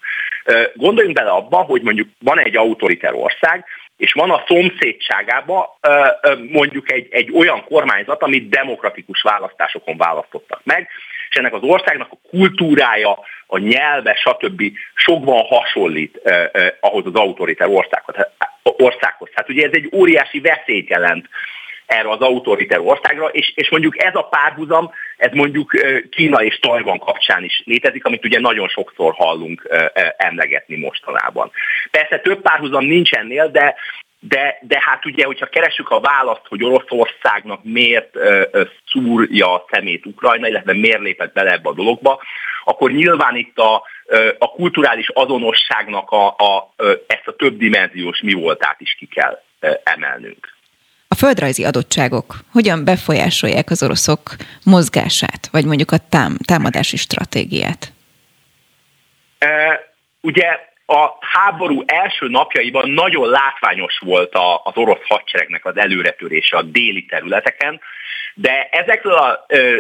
Gondoljunk bele abba, hogy mondjuk van egy autoriter ország, és van a szomszédságában mondjuk egy, egy olyan kormányzat, amit demokratikus választásokon választottak meg, és ennek az országnak a kultúrája, a nyelve, stb. sokban hasonlít eh, eh, ahhoz az autoriter országhoz. országhoz. Hát ugye ez egy óriási veszélyt jelent erre az autoriter országra, és, és mondjuk ez a párhuzam, ez mondjuk Kína és Tajvan kapcsán is létezik, amit ugye nagyon sokszor hallunk emlegetni mostanában. Persze több párhuzam nincs ennél, de de, de hát ugye, hogyha keresünk a választ, hogy Oroszországnak miért uh, szúrja a szemét Ukrajna, illetve miért lépett bele ebbe a dologba, akkor nyilván itt a, a kulturális azonosságnak a, a, ezt a többdimenziós mi voltát is ki kell emelnünk. A földrajzi adottságok hogyan befolyásolják az oroszok mozgását, vagy mondjuk a tám, támadási stratégiát? E, ugye a háború első napjaiban nagyon látványos volt az orosz hadseregnek az előretörése a déli területeken, de ezekről az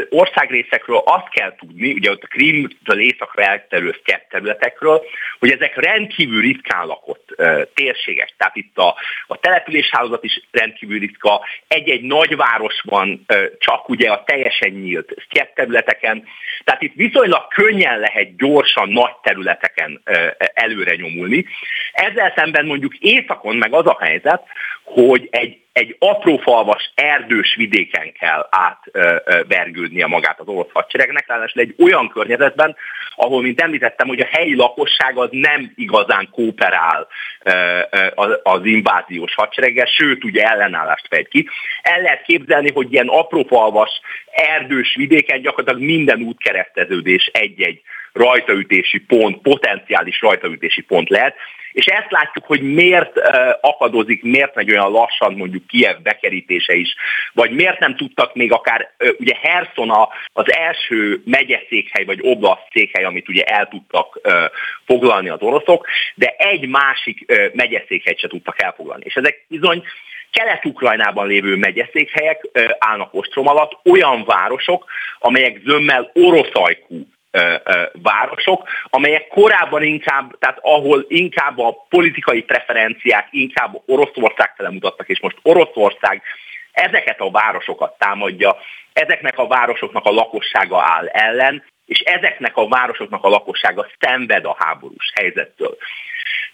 országrészekről azt kell tudni, ugye ott a Krímtől északra elterülő területekről, hogy ezek rendkívül ritkán lakott ö, térségek. Tehát itt a, a településhálózat is rendkívül ritka, egy-egy nagyvárosban ö, csak ugye a teljesen nyílt területeken. Tehát itt viszonylag könnyen lehet gyorsan nagy területeken ö, előre nyomulni. Ezzel szemben mondjuk északon meg az a helyzet, hogy egy egy aprófalvas erdős vidéken kell átvergődnie magát az orosz hadseregnek, ráadásul egy olyan környezetben, ahol, mint említettem, hogy a helyi lakosság az nem igazán kooperál az inváziós hadsereggel, sőt, ugye ellenállást fegy ki. El lehet képzelni, hogy ilyen aprófalvas erdős vidéken gyakorlatilag minden útkereszteződés egy-egy rajtaütési pont, potenciális rajtaütési pont lehet, és ezt látjuk, hogy miért akadozik, miért megy olyan lassan mondjuk Kiev bekerítése is, vagy miért nem tudtak még akár, ugye Herson az első megyeszékhely, vagy oblast székhely, amit ugye el tudtak foglalni az oroszok, de egy másik megyeszékhelyt se tudtak elfoglalni. És ezek bizony Kelet-Ukrajnában lévő megyeszékhelyek állnak ostrom alatt, olyan városok, amelyek zömmel oroszajkú városok, amelyek korábban inkább, tehát ahol inkább a politikai preferenciák inkább Oroszország fele mutattak, és most Oroszország ezeket a városokat támadja, ezeknek a városoknak a lakossága áll ellen, és ezeknek a városoknak a lakossága szenved a háborús helyzettől.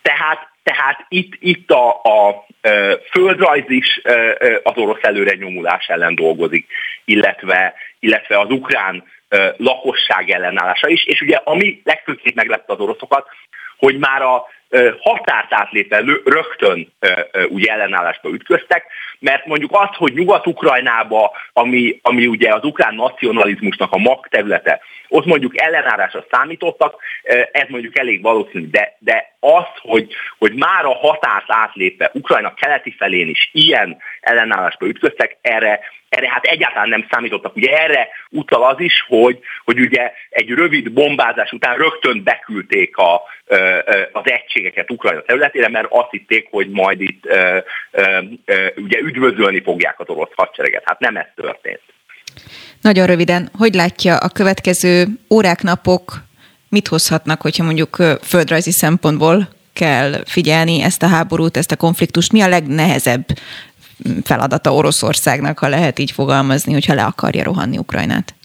Tehát, tehát itt, itt a, a, földrajz is az orosz előre nyomulás ellen dolgozik, illetve, illetve az ukrán lakosság ellenállása is, és ugye ami legfőképp meglepte az oroszokat, hogy már a határt átlépve rögtön ugye ellenállásba ütköztek, mert mondjuk az, hogy Nyugat-Ukrajnába, ami, ami ugye az ukrán nacionalizmusnak a magterülete, ott mondjuk ellenállásra számítottak, ez mondjuk elég valószínű, de, de az, hogy, hogy már a határt átlépve Ukrajna keleti felén is ilyen ellenállásba ütköztek, erre, erre hát egyáltalán nem számítottak. Ugye erre utal az is, hogy, hogy ugye egy rövid bombázás után rögtön beküldték a, az egységeket Ukrajna területére, mert azt hitték, hogy majd itt ugye üdvözölni fogják az orosz hadsereget. Hát nem ez történt. Nagyon röviden, hogy látja a következő órák, napok mit hozhatnak, hogyha mondjuk földrajzi szempontból kell figyelni ezt a háborút, ezt a konfliktust? Mi a legnehezebb feladata Oroszországnak, ha lehet így fogalmazni, hogyha le akarja rohanni Ukrajnát?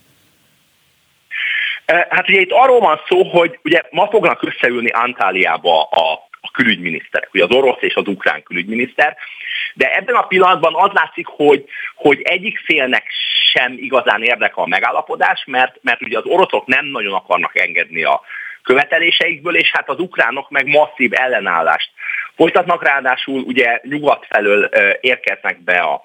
Hát ugye itt arról van szó, hogy ugye ma fognak összeülni Antáliába a külügyminiszterek, ugye az orosz és az ukrán külügyminiszter, de ebben a pillanatban az látszik, hogy, hogy egyik félnek sem igazán érdekel a megállapodás, mert, mert ugye az oroszok nem nagyon akarnak engedni a követeléseikből, és hát az ukránok meg masszív ellenállást folytatnak, ráadásul ugye nyugat felől érkeznek be a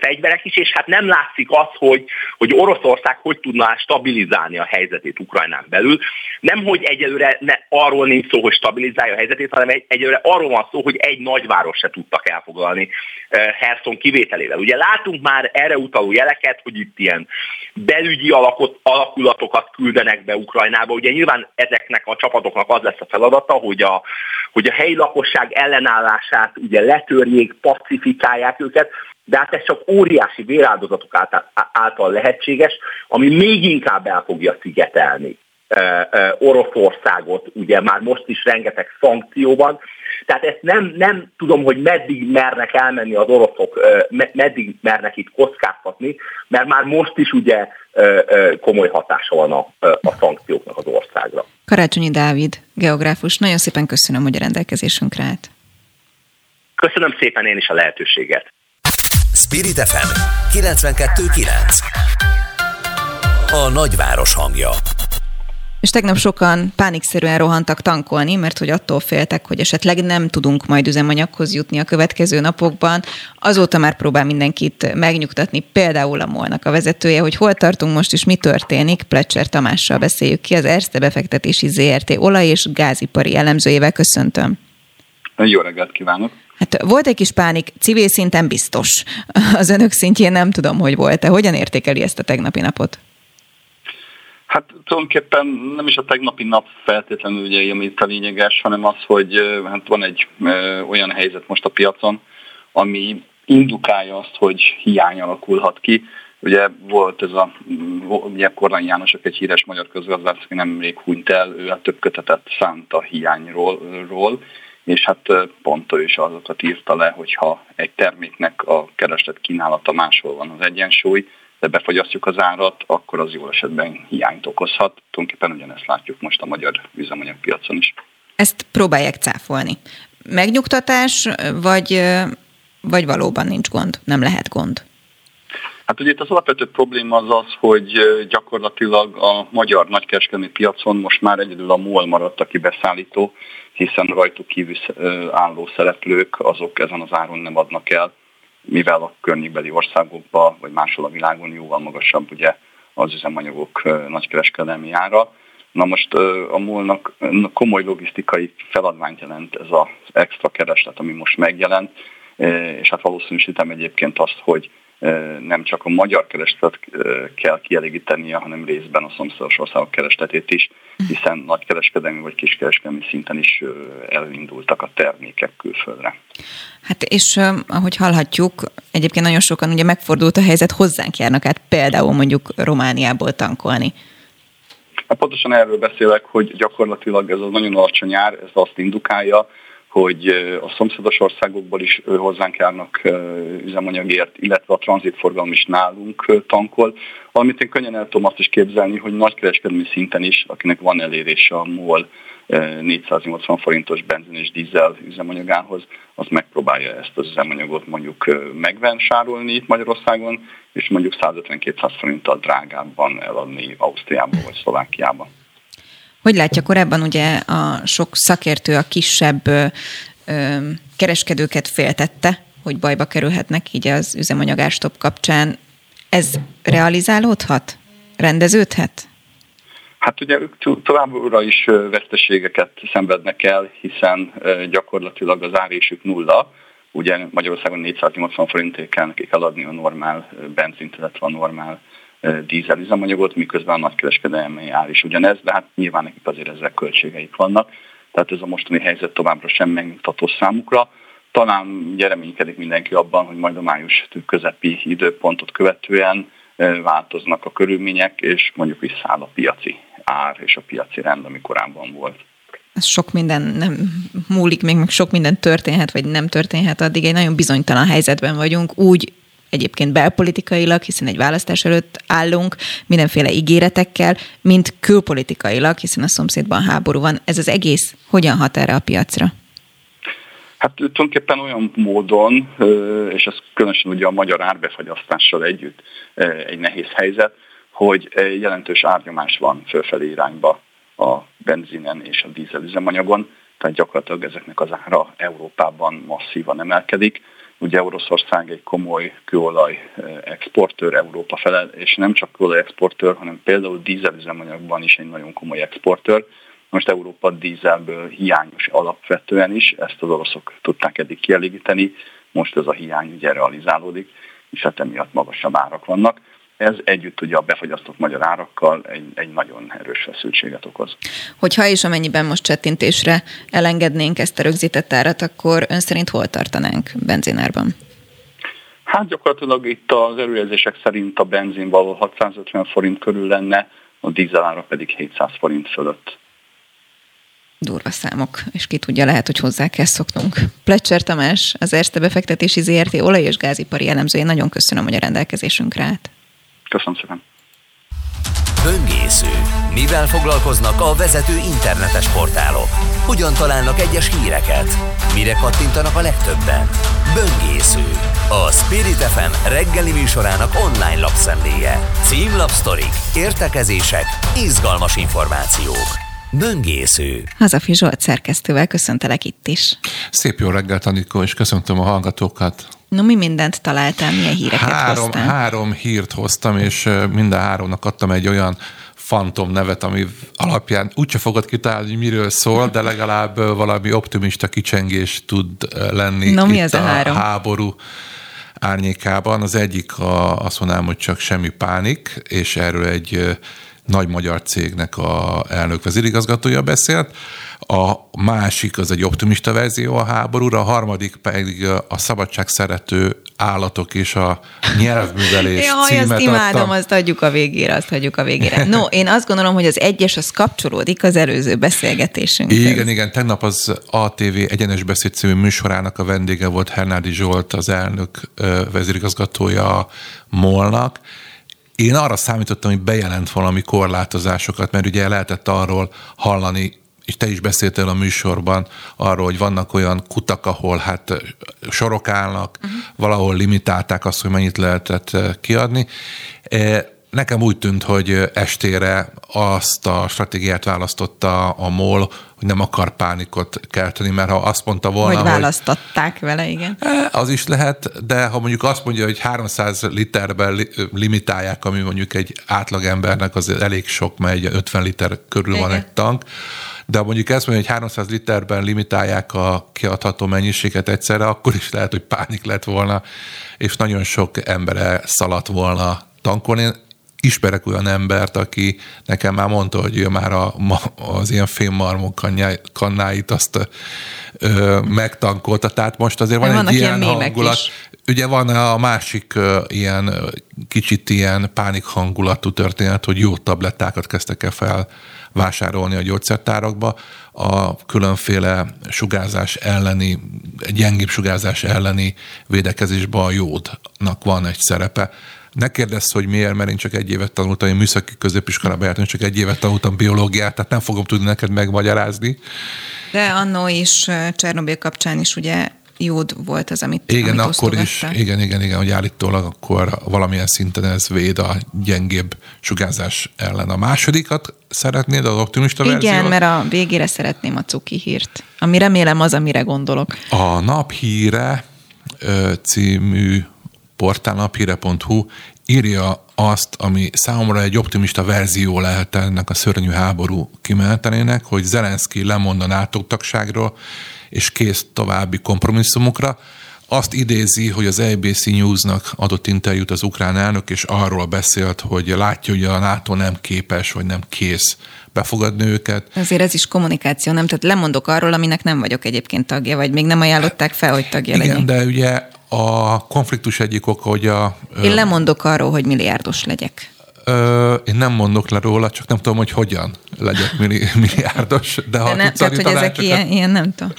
fegyverek is, és hát nem látszik az, hogy, hogy Oroszország hogy tudná stabilizálni a helyzetét Ukrajnán belül. Nem, hogy egyelőre ne, arról nincs szó, hogy stabilizálja a helyzetét, hanem egy, egyelőre arról van szó, hogy egy nagyváros se tudtak elfoglalni Herson kivételével. Ugye látunk már erre utaló jeleket, hogy itt ilyen belügyi alakot, alakulatokat küldenek be Ukrajnába. Ugye nyilván ezeknek a csapatoknak az lesz a feladata, hogy a, hogy a helyi lakosság ellenállását ugye letörjék, pacifikálják őket, de hát ez csak óriási véráldozatok által, által lehetséges, ami még inkább el fogja szigetelni Oroszországot, ugye már most is rengeteg szankció van, tehát ezt nem, nem tudom, hogy meddig mernek elmenni az oroszok, meddig mernek itt kockáztatni, mert már most is ugye komoly hatása van a, a szankcióknak az országra. Karácsonyi Dávid, geográfus, nagyon szépen köszönöm, hogy a rendelkezésünkre állt. Köszönöm szépen én is a lehetőséget. Spirit FM 92.9 A nagyváros hangja és tegnap sokan pánikszerűen rohantak tankolni, mert hogy attól féltek, hogy esetleg nem tudunk majd üzemanyaghoz jutni a következő napokban. Azóta már próbál mindenkit megnyugtatni, például a molnak a vezetője, hogy hol tartunk most és mi történik. Plecser Tamással beszéljük ki, az Erste befektetési ZRT olaj- és gázipari elemzőjével köszöntöm. Jó reggelt kívánok! Hát volt egy kis pánik, civil szinten biztos. Az önök szintjén nem tudom, hogy volt-e. Hogyan értékeli ezt a tegnapi napot? Hát tulajdonképpen nem is a tegnapi nap feltétlenül ugye, ami a lényeges, hanem az, hogy hát van egy ö, olyan helyzet most a piacon, ami indukálja azt, hogy hiány alakulhat ki. Ugye volt ez a, ugye Korlány Jánosok egy híres magyar közgazdász, aki nemrég hunyt el, ő a több kötetet szánt a hiányról, ról, és hát pont ő is azokat írta le, hogyha egy terméknek a kereslet kínálata máshol van az egyensúly, de befogyasztjuk az árat, akkor az jó esetben hiányt okozhat. Tulajdonképpen ugyanezt látjuk most a magyar üzemanyagpiacon is. Ezt próbálják cáfolni. Megnyugtatás, vagy, vagy valóban nincs gond, nem lehet gond? Hát ugye itt az alapvető probléma az az, hogy gyakorlatilag a magyar nagykereskedelmi piacon most már egyedül a MOL maradt, aki beszállító, hiszen rajtuk kívül álló szereplők azok ezen az áron nem adnak el mivel a környékbeli országokban, vagy máshol a világon jóval magasabb ugye az üzemanyagok nagykereskedelmi ára. Na most a múlnak komoly logisztikai feladványt jelent ez az extra kereslet, ami most megjelent, és hát valószínűsítem egyébként azt, hogy nem csak a magyar keresletet kell kielégítenie, hanem részben a szomszédos országok keresletét is, hiszen nagykereskedelmi vagy kiskereskedelmi szinten is elindultak a termékek külföldre. Hát és ahogy hallhatjuk, egyébként nagyon sokan ugye megfordult a helyzet, hozzánk járnak át például mondjuk Romániából tankolni. Hát pontosan erről beszélek, hogy gyakorlatilag ez a nagyon alacsony ár, ez azt indukálja, hogy a szomszédos országokból is hozzánk járnak üzemanyagért, illetve a tranzitforgalom is nálunk tankol, valamint én könnyen el tudom azt is képzelni, hogy nagykereskedelmi szinten is, akinek van elérése a MOL 480 forintos benzin és dízel üzemanyagához, az megpróbálja ezt az üzemanyagot mondjuk megvensárolni itt Magyarországon, és mondjuk 150-200 forinttal drágábban eladni Ausztriában vagy Szlovákiában. Hogy látja, korábban ugye a sok szakértő a kisebb ö, kereskedőket féltette, hogy bajba kerülhetnek így az üzemanyagárstop kapcsán. Ez realizálódhat? Rendeződhet? Hát ugye továbbra is veszteségeket szenvednek el, hiszen gyakorlatilag az árésük nulla. Ugye Magyarországon 480 forintért kell nekik eladni a normál benzint, illetve a normál dízel üzemanyagot, miközben a nagykereskedelmi ár is ugyanez, de hát nyilván nekik azért ezzel költségeik vannak. Tehát ez a mostani helyzet továbbra sem megnyugtató számukra. Talán gyereménykedik mindenki abban, hogy majd a május közepi időpontot követően változnak a körülmények, és mondjuk visszaáll a piaci ár és a piaci rend, ami korábban volt. Ez sok minden nem múlik, még meg sok minden történhet, vagy nem történhet, addig egy nagyon bizonytalan helyzetben vagyunk, úgy egyébként belpolitikailag, hiszen egy választás előtt állunk, mindenféle ígéretekkel, mint külpolitikailag, hiszen a szomszédban háború van. Ez az egész hogyan hat erre a piacra? Hát tulajdonképpen olyan módon, és ez különösen ugye a magyar árbefagyasztással együtt egy nehéz helyzet, hogy jelentős árnyomás van fölfelé irányba a benzinen és a dízel üzemanyagon, tehát gyakorlatilag ezeknek az ára Európában masszívan emelkedik. Ugye Oroszország egy komoly kőolaj exportőr Európa felel, és nem csak kőolaj exportőr, hanem például dízelüzemanyagban is egy nagyon komoly exportőr. Most Európa dízelből hiányos alapvetően is, ezt az oroszok tudták eddig kielégíteni, most ez a hiány ugye realizálódik, és hát emiatt magasabb árak vannak. Ez együtt ugye a befagyasztott magyar árakkal egy, egy nagyon erős feszültséget okoz. Hogyha és amennyiben most csettintésre elengednénk ezt a rögzített árat, akkor ön szerint hol tartanánk benzinárban? Hát gyakorlatilag itt az előjelzések szerint a benzin való 650 forint körül lenne, a dízelára pedig 700 forint fölött. Durva számok, és ki tudja, lehet, hogy hozzá kell szoknunk. Plecser Tamás, az Erste befektetési ZRT olaj- és gázipari elemzője, nagyon köszönöm, hogy a rendelkezésünkre állt. Köszönöm szépen. Böngésző. Mivel foglalkoznak a vezető internetes portálok? Hogyan találnak egyes híreket? Mire kattintanak a legtöbben? Böngésző. A Spirit FM reggeli műsorának online lapszemléje. Címlapsztorik, értekezések, izgalmas információk. Böngésző. Hazafi Zsolt szerkesztővel köszöntelek itt is. Szép jó reggelt, Anikó, és köszöntöm a hallgatókat. No, mi mindent találtál, milyen híreket három, hoztál? Három hírt hoztam, és minden háromnak adtam egy olyan fantom nevet, ami alapján úgyse fogod kitalálni, hogy miről szól, de legalább valami optimista kicsengés tud lenni no, mi itt az a, három? háború árnyékában. Az egyik a, azt mondanám, hogy csak semmi pánik, és erről egy nagy magyar cégnek a elnök vezérigazgatója beszélt. A másik az egy optimista verzió a háborúra, a harmadik pedig a szabadság szerető állatok és a nyelvművelés Jaj, címet azt imádom, adtam. azt adjuk a végére, azt hagyjuk a végére. No, én azt gondolom, hogy az egyes az kapcsolódik az előző beszélgetésünk. Igen, igen, tegnap az ATV Egyenes Beszéd című műsorának a vendége volt Hernádi Zsolt, az elnök vezérigazgatója a MOL-nak, én arra számítottam, hogy bejelent valami korlátozásokat, mert ugye lehetett arról hallani, és te is beszéltél a műsorban arról, hogy vannak olyan kutak, ahol hát sorok állnak, uh-huh. valahol limitálták azt, hogy mennyit lehetett kiadni. Nekem úgy tűnt, hogy estére azt a stratégiát választotta a MOL, hogy nem akar pánikot kelteni, mert ha azt mondta volna, hogy... választották hogy, vele, igen. Az is lehet, de ha mondjuk azt mondja, hogy 300 literben limitálják, ami mondjuk egy átlagembernek az elég sok, mert egy 50 liter körül igen. van egy tank, de mondjuk ezt mondja, hogy 300 literben limitálják a kiadható mennyiséget egyszerre, akkor is lehet, hogy pánik lett volna, és nagyon sok embere szaladt volna tankolni ismerek olyan embert, aki nekem már mondta, hogy ő már a, az ilyen fémmarmok kannáit azt ö, megtankolta, tehát most azért van egy ilyen, ilyen hangulat. Is. Ugye van a másik ö, ilyen kicsit ilyen pánik hangulatú történet, hogy jó tablettákat kezdtek el fel vásárolni a gyógyszertárakba, a különféle sugárzás elleni, gyengébb sugárzás elleni védekezésben a jódnak van egy szerepe ne kérdezz, hogy miért, mert én csak egy évet tanultam, én műszaki középiskolába jártam, csak egy évet tanultam biológiát, tehát nem fogom tudni neked megmagyarázni. De annó is Csernobyl kapcsán is ugye jód volt az, amit Igen, amit akkor is, igen, igen, igen, hogy állítólag akkor valamilyen szinten ez véd a gyengébb sugárzás ellen. A másodikat szeretnéd, az optimista Igen, verziót? mert a végére szeretném a cuki hírt, ami remélem az, amire gondolok. A naphíre című portál naphíre.hu írja azt, ami számomra egy optimista verzió lehet ennek a szörnyű háború kimenetelének, hogy Zelenszky lemond a NATO tagságról, és kész további kompromisszumokra. Azt idézi, hogy az ABC News-nak adott interjút az ukrán elnök, és arról beszélt, hogy látja, hogy a NATO nem képes, vagy nem kész befogadni őket. Azért ez is kommunikáció, nem? Tehát lemondok arról, aminek nem vagyok egyébként tagja, vagy még nem ajánlották fel, hogy tagja Igen, legyek. de ugye a konfliktus egyik oka, hogy a... Én lemondok arról, hogy milliárdos legyek. Ö, én nem mondok le róla, csak nem tudom, hogy hogyan legyek milli, milliárdos. De, ha de nem, tehát, hogy ezek ilyen, ilyen, nem tudom.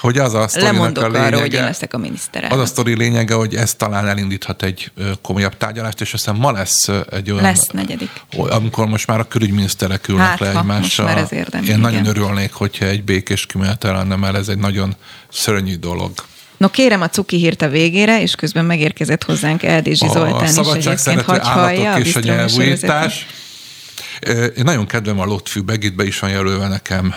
Hogy az a Lemondok a lényege, arról, hogy én leszek a miniszterelnök. Az a sztori lényege, hogy ez talán elindíthat egy komolyabb tárgyalást, és aztán ma lesz egy olyan... Lesz negyedik. Amikor most már a külügyminiszterek ülnek hát, le egymással. Most már ez érdem, Én igen. nagyon örülnék, hogyha egy békés kimenetel lenne, mert ez egy nagyon szörnyű dolog. No kérem a cuki hírt a végére, és közben megérkezett hozzánk Eldézsi Zoltán is egyébként, hagy hallja a és a nyelvújítás. Én nagyon kedvem a Lotfű Begitbe is van jelölve nekem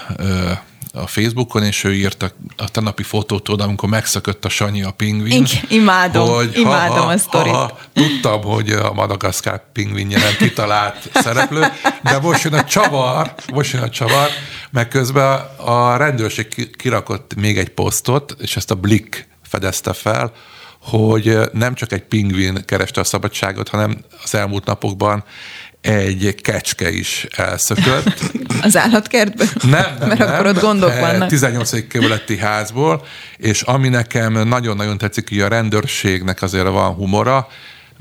a Facebookon, és ő írta a tenapi fotót oda, amikor megszökött a Sanyi a pingvin. Igen, imádom, hogy imádom ha, ha, a sztorit. Ha, ha, tudtam, hogy a Madagaszkár pingvinje nem kitalált szereplő, de most jön a csavar, most jön a csavar, meg közben a rendőrség kirakott még egy posztot, és ezt a Blick fedezte fel, hogy nem csak egy pingvin kereste a szabadságot, hanem az elmúlt napokban egy kecske is elszökött. Az állatkertből? Nem, nem Mert nem, akkor ott gondok vannak. 18. kerületi házból, és ami nekem nagyon-nagyon tetszik, hogy a rendőrségnek azért van humora,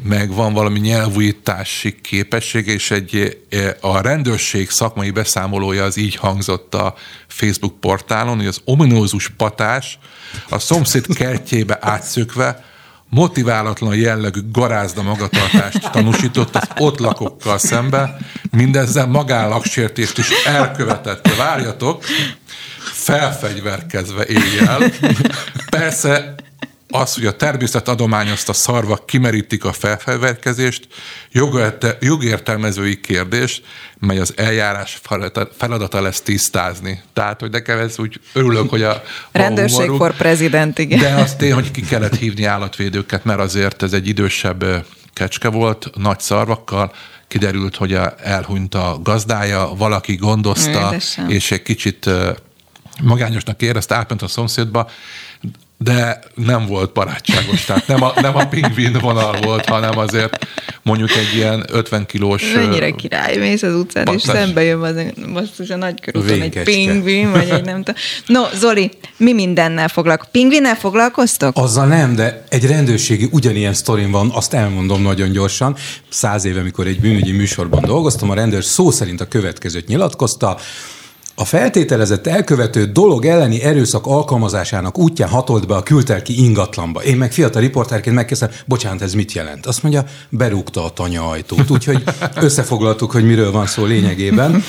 meg van valami nyelvújítási képessége, és egy, a rendőrség szakmai beszámolója az így hangzott a Facebook portálon, hogy az ominózus patás a szomszéd kertjébe átszökve motiválatlan jellegű garázda magatartást tanúsított az ott lakókkal szembe, mindezzel magállagsértést is elkövetette. Várjatok, felfegyverkezve éjjel. Persze az, hogy a természet adományozta szarvak kimerítik a felfegyverkezést, jogértelmezői kérdés, mely az eljárás feladata lesz tisztázni. Tehát, hogy nekem ez úgy örülök, hogy a... Rendőrség for president, igen. De azt én, hogy ki kellett hívni állatvédőket, mert azért ez egy idősebb kecske volt, nagy szarvakkal, kiderült, hogy elhunyt a gazdája, valaki gondozta, Édesem. és egy kicsit magányosnak érezte, átment a szomszédba, de nem volt barátságos, tehát nem a, nem a pingvin vonal volt, hanem azért mondjuk egy ilyen 50 kilós... Mennyire király, mész az utcán, és szembe jön az, most a nagy körúton egy pingvin, vagy egy nem tudom. No, Zoli, mi mindennel foglalkoztok? Pingvinnel foglalkoztok? Azzal nem, de egy rendőrségi ugyanilyen sztorin van, azt elmondom nagyon gyorsan. Száz éve, amikor egy bűnügyi műsorban dolgoztam, a rendőr szó szerint a következőt nyilatkozta, a feltételezett elkövető dolog elleni erőszak alkalmazásának útján hatolt be a kültelki ingatlanba. Én meg fiatal riporterként megkezdtem, bocsánat, ez mit jelent? Azt mondja, berúgta a tanya ajtót. Úgyhogy összefoglaltuk, hogy miről van szó lényegében.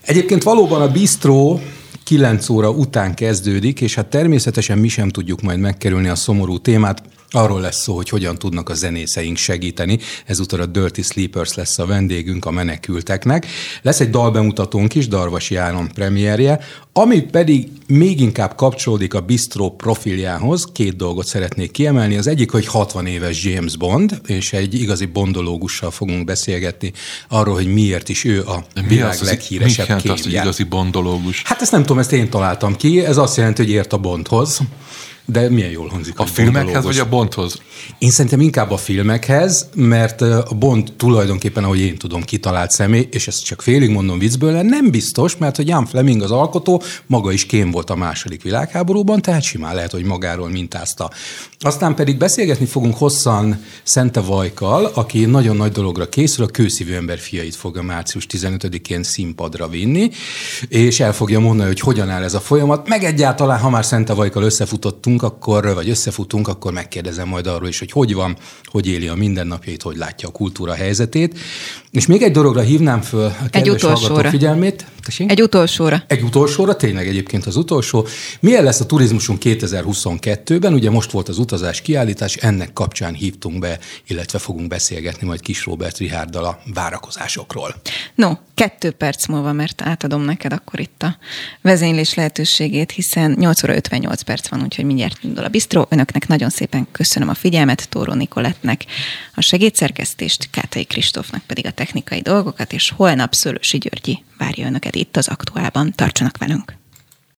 Egyébként valóban a bistró 9 óra után kezdődik, és hát természetesen mi sem tudjuk majd megkerülni a szomorú témát. Arról lesz szó, hogy hogyan tudnak a zenészeink segíteni. Ezúttal a Dirty Sleepers lesz a vendégünk a menekülteknek. Lesz egy dalbemutatónk is, Darvasi Állam premierje, ami pedig még inkább kapcsolódik a Bistro profiljához. Két dolgot szeretnék kiemelni. Az egyik, hogy 60 éves James Bond, és egy igazi bondológussal fogunk beszélgetni arról, hogy miért is ő a mi világ az, leghíresebb mi azt, hogy igazi bondológus? Hát ezt nem tudom, ezt én találtam ki. Ez azt jelenti, hogy ért a Bondhoz. De milyen jól hangzik. A, filmekhez vagy a Bondhoz? Én szerintem inkább a filmekhez, mert a Bond tulajdonképpen, ahogy én tudom, kitalált személy, és ezt csak félig mondom viccből, nem biztos, mert hogy Jan Fleming az alkotó, maga is kém volt a második világháborúban, tehát simán lehet, hogy magáról mintázta. Aztán pedig beszélgetni fogunk hosszan Szente Vajkal, aki nagyon nagy dologra készül, a kőszívű ember fiait fogja március 15-én színpadra vinni, és el fogja mondani, hogy hogyan áll ez a folyamat, meg egyáltalán, ha már Szente Vajkal összefutottunk, akkor, vagy összefutunk, akkor megkérdezem majd arról is, hogy hogy van, hogy éli a mindennapjait, hogy látja a kultúra helyzetét. És még egy dologra hívnám föl a kedves hallgató figyelmét. Tessék? Egy utolsóra. Egy utolsóra, tényleg egyébként az utolsó. Milyen lesz a turizmusunk 2022-ben? Ugye most volt az utazás kiállítás, ennek kapcsán hívtunk be, illetve fogunk beszélgetni majd Kis Robert Rihárdal a várakozásokról. No, kettő perc múlva, mert átadom neked akkor itt a vezénylés lehetőségét, hiszen 8 óra 58 perc van, úgyhogy mindjárt indul a bistró. Önöknek nagyon szépen köszönöm a figyelmet, Tóró Nikolettnek a segédszerkesztést, Kátai Kristófnak pedig a technikai dolgokat, és holnap Szőlősi Györgyi várja önöket itt az aktuálban. Tartsanak velünk!